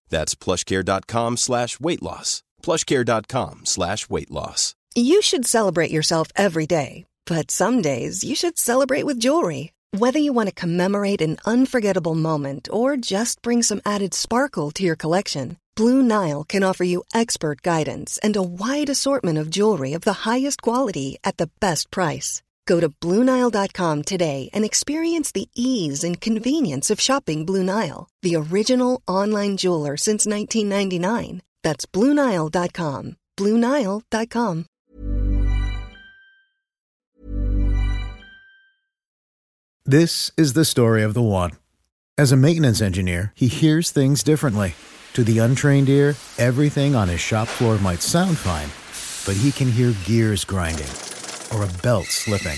That's plushcare.com slash weight loss. Plushcare.com slash weight loss. You should celebrate yourself every day, but some days you should celebrate with jewelry. Whether you want to commemorate an unforgettable moment or just bring some added sparkle to your collection, Blue Nile can offer you expert guidance and a wide assortment of jewelry of the highest quality at the best price. Go to Bluenile.com today and experience the ease and convenience of shopping Blue Nile, the original online jeweler since 1999. That's Bluenile.com. Bluenile.com. This is the story of the one. As a maintenance engineer, he hears things differently. To the untrained ear, everything on his shop floor might sound fine, but he can hear gears grinding or a belt slipping.